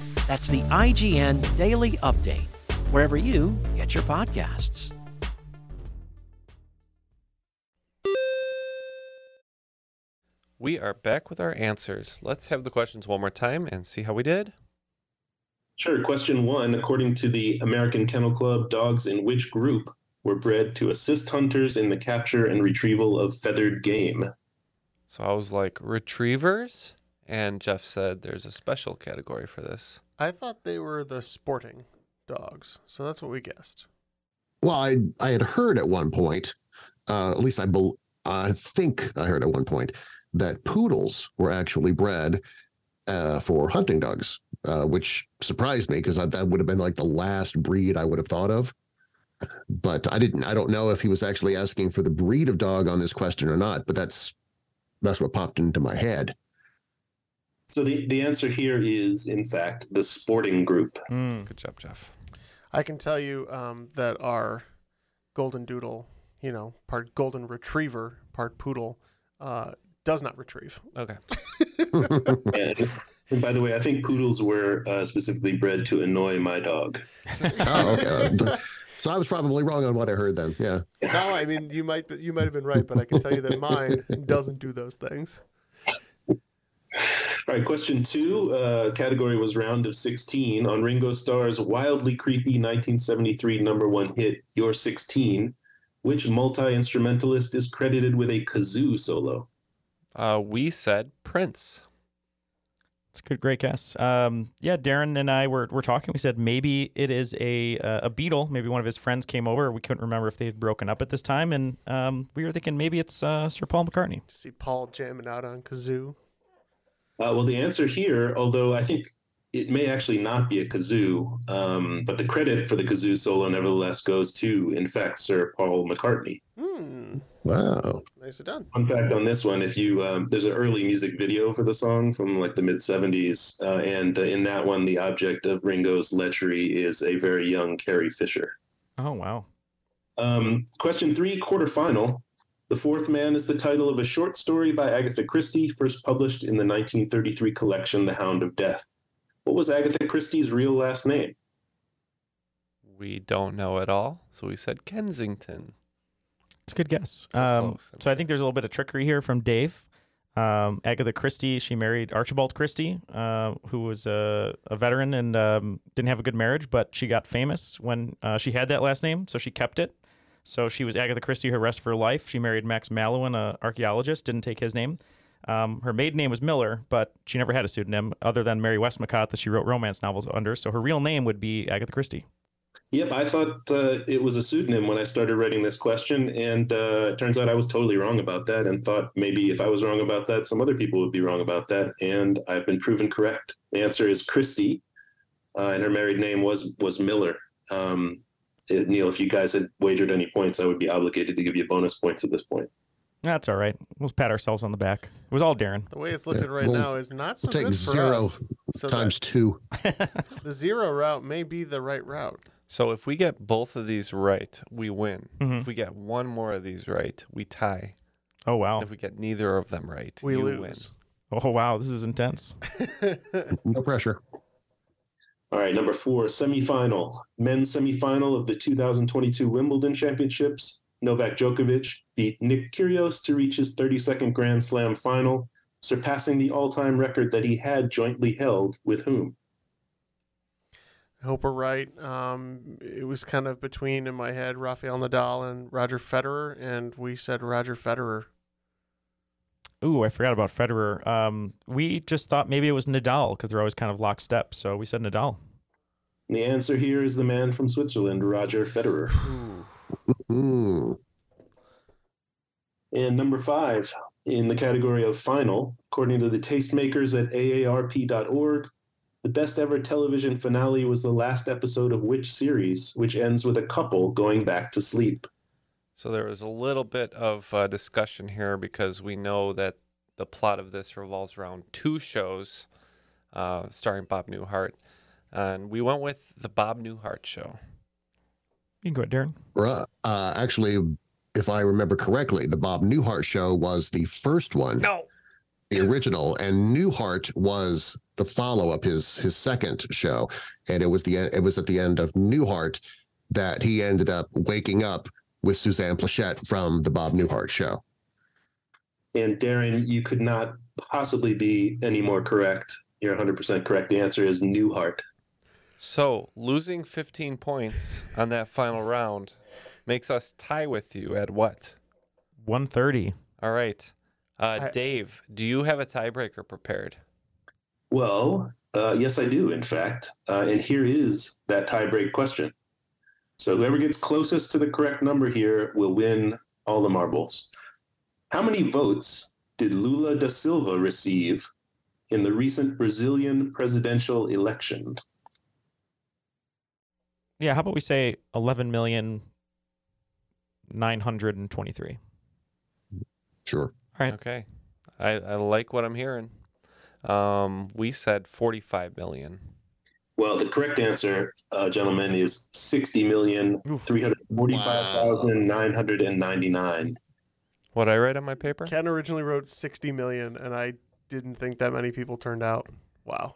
That's the IGN Daily Update, wherever you get your podcasts. We are back with our answers. Let's have the questions one more time and see how we did. Sure. Question one According to the American Kennel Club, dogs in which group were bred to assist hunters in the capture and retrieval of feathered game? So I was like, retrievers? And Jeff said there's a special category for this. I thought they were the sporting dogs, so that's what we guessed. Well, I I had heard at one point, uh, at least I bel I think I heard at one point that poodles were actually bred uh, for hunting dogs, uh, which surprised me because that would have been like the last breed I would have thought of. But I didn't. I don't know if he was actually asking for the breed of dog on this question or not. But that's that's what popped into my head. So the, the answer here is, in fact, the sporting group. Mm. Good job, Jeff. I can tell you um, that our golden doodle, you know, part golden retriever, part poodle, uh, does not retrieve. Okay. and, and, by the way, I think poodles were uh, specifically bred to annoy my dog. oh, okay. So I was probably wrong on what I heard then. Yeah. No, I mean you might you might have been right, but I can tell you that mine doesn't do those things. All right, question two. Uh, category was round of 16 on Ringo Starr's wildly creepy 1973 number one hit, You're 16. Which multi instrumentalist is credited with a kazoo solo? Uh, we said Prince. It's a good, great guess. Um, yeah, Darren and I were, were talking. We said maybe it is a uh, a Beatle. Maybe one of his friends came over. We couldn't remember if they had broken up at this time, and um, we were thinking maybe it's uh, Sir Paul McCartney. To see Paul jamming out on kazoo. Uh, well, the answer here, although I think it may actually not be a kazoo, um, but the credit for the kazoo solo nevertheless goes to, in fact, Sir Paul McCartney. Mm. Wow. Nicely done. Fun fact on this one: if you um, there's an early music video for the song from like the mid '70s, uh, and uh, in that one, the object of Ringo's lechery is a very young Carrie Fisher. Oh wow. Um, question three, quarterfinal. The Fourth Man is the title of a short story by Agatha Christie, first published in the 1933 collection The Hound of Death. What was Agatha Christie's real last name? We don't know at all, so we said Kensington. It's a good guess. So, um, so I think there's a little bit of trickery here from Dave. Um, Agatha Christie, she married Archibald Christie, uh, who was a, a veteran and um, didn't have a good marriage, but she got famous when uh, she had that last name, so she kept it. So she was Agatha Christie her rest of her life. She married Max Mallowan, an archaeologist, didn't take his name. Um, her maiden name was Miller, but she never had a pseudonym other than Mary Westmacott that she wrote romance novels under. So her real name would be Agatha Christie. Yep, I thought uh, it was a pseudonym when I started writing this question, and uh, it turns out I was totally wrong about that, and thought maybe if I was wrong about that, some other people would be wrong about that, and I've been proven correct. The answer is Christie, uh, and her married name was was Miller. Um, Neal, if you guys had wagered any points, I would be obligated to give you bonus points at this point. That's all right. We'll pat ourselves on the back. It was all Darren. The way it's looking Yeah, right we'll- now is not so We'll take good for zero us. So times two. the zero route may be the right route. So if we get both of these right, we win. Mhm. If we get one more of these right, we tie. Oh wow. And if we get neither of them right, We you lose. Oh wow, this is intense. No pressure. All right, number four, semifinal. Men's semifinal of the 2022 Wimbledon Championships. Novak Djokovic beat Nick Kyrgios to reach his 32nd Grand Slam final, surpassing the all-time record that he had jointly held with whom? I hope we're right. Um, it was kind of between in my head Rafael Nadal and Roger Federer, and we said Roger Federer. Ooh, I forgot about Federer. Um, we just thought maybe it was Nadal because they're always kind of lockstep. So we said Nadal. The answer here is the man from Switzerland, Roger Federer. And number five, in the category of final, according to the tastemakers at aarp.org, the best ever television finale was the last episode of which series, which ends with a couple going back to sleep? So there was a little bit of uh, discussion here because we know that the plot of this revolves around two shows uh, starring Bob Newhart. And we went with the Bob Newhart show. You can go ahead, Darren. Right. Uh, actually, if I remember correctly, the Bob Newhart show was the first one. No. The original, and Newhart was the follow-up, his his second show, and it was the it was at the end of Newhart that he ended up waking up with Suzanne Pleshette from the Bob Newhart show. And Darren, you could not possibly be any more correct. You're 100% correct. The answer is Newhart. So losing 15 points on that final round makes us tie with you at what? 130. All right. Uh, I- Dave, do you have a tiebreaker prepared? Well, uh, yes, I do, in fact. Uh, and here is that tiebreak question. So whoever gets closest to the correct number here will win all the marbles. How many votes did Lula da Silva receive in the recent Brazilian presidential election? Yeah, how about we say 11 million 923? Sure. All right. Okay. I, I like what I'm hearing. Um, we said 45 million. Well, the correct answer, uh, gentlemen, is sixty million three hundred forty-five thousand nine hundred and ninety-nine. What I write on my paper? Ken originally wrote 60 million, and I didn't think that many people turned out. Wow.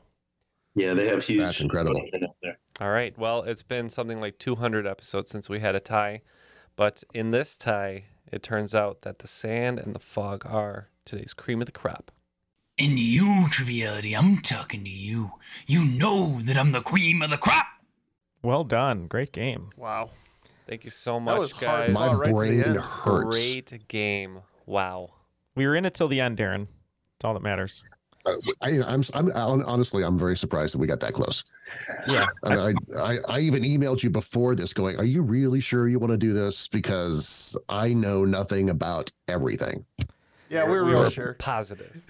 Yeah, they have huge. That's incredible. There. All right. Well, it's been something like 200 episodes since we had a tie. But in this tie, it turns out that the sand and the fog are today's cream of the crop. And you, Triviality, I'm talking to you. You know that I'm the cream of the crop. Well done. Great game. Wow. Thank you so That much, was hard guys. My right brain hurts. Great game. Wow. We were in it till the end, Darren. That's all that matters. Uh, I, I'm, I'm hon- honestly, I'm very surprised that we got that close. Yeah. I, mean, I, I, I even emailed you before this, going, "Are you really sure you want to do this?" Because I know nothing about everything. Yeah, we were we were sure. positive.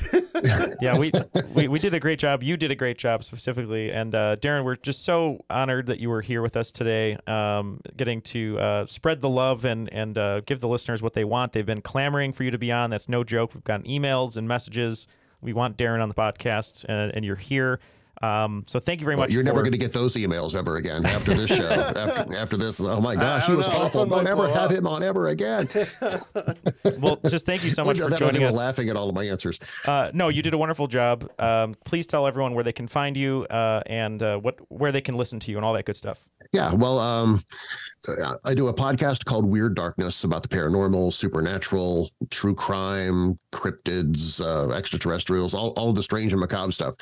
yeah, we, we we did a great job. You did a great job specifically, and uh, Darren, we're just so honored that you were here with us today, um, getting to uh, spread the love and and uh, give the listeners what they want. They've been clamoring for you to be on. That's no joke. We've gotten emails and messages. We want Darren on the podcast, and, and you're here. Um, so thank you very Well, much. you're never going to get those emails ever again after this show. after, after this, oh my gosh, he was know, awful. one might Don't ever have up. him on ever again. Well, just thank you so much for was joining us. laughing at all of my answers. Uh, no, you did a wonderful job. Um, please tell everyone where they can find you uh, and uh, what where they can listen to you and all that good stuff. Yeah, well, um, I do a podcast called Weird Darkness about the paranormal, supernatural, true crime, cryptids, uh, extraterrestrials, all, all the strange and macabre stuff.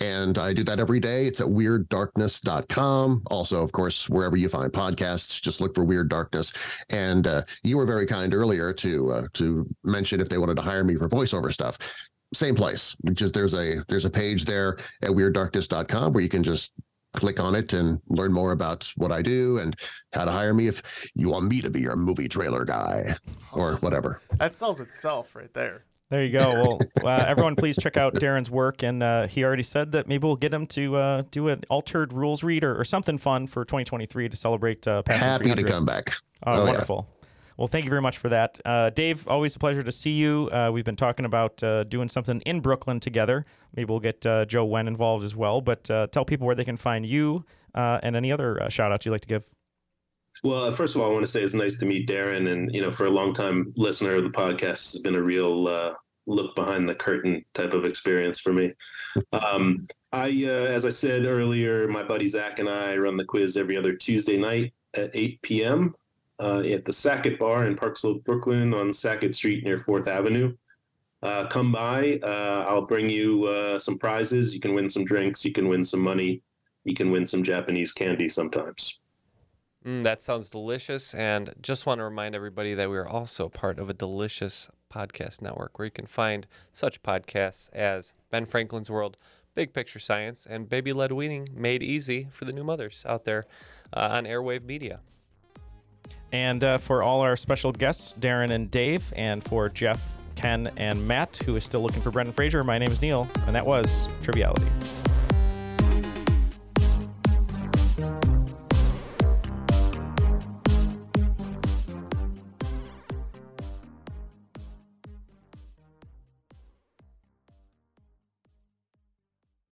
And I do that every day. It's at weirddarkness.com. Also, of course, wherever you find podcasts, just look for Weird Darkness. And uh, you were very kind earlier to uh, to mention if they wanted to hire me for voiceover stuff same place just there's a there's a page there at weirddarkness.com where you can just click on it and learn more about what I do and how to hire me if you want me to be your movie trailer guy or whatever. That sells itself right there. There you go. Well, uh, everyone, please check out Darren's work. And uh, he already said that maybe we'll get him to uh, do an altered rules read or, or, something fun for 2023 to celebrate. Uh, Happy to come back. Oh, oh wonderful. Yeah. Well, thank you very much for that. Uh, Dave, always a pleasure to see you. Uh, we've been talking about uh, doing something in Brooklyn together. Maybe we'll get uh, Joe Wen involved as well. But uh, tell people where they can find you uh, and any other shout outs you'd like to give. Well, first of all, I want to say it's nice to meet Darren. And, you know, for a long time listener of the podcast, it's been a real look behind the curtain type of experience for me. Um, I, as I said earlier, my buddy Zach and I run the quiz every other Tuesday night at 8 p.m uh, at the Sackett Bar in Park Slope, Brooklyn, on Sackett Street near Fourth Avenue. Uh, come by. Uh, I'll bring you uh, some prizes. You can win some drinks. You can win some money. You can win some Japanese candy sometimes. Mm, that sounds delicious. And just want to remind everybody that we are also part of a delicious podcast network where you can find such podcasts as Ben Franklin's World, Big Picture Science, and Baby Led Weaning made easy for the new mothers out there uh, on Airwave Media. And uh, for all our special guests, Darren and Dave, and for Jeff, Ken, and Matt, who is still looking for Brendan Fraser, my name is Neal, and that was Triviality.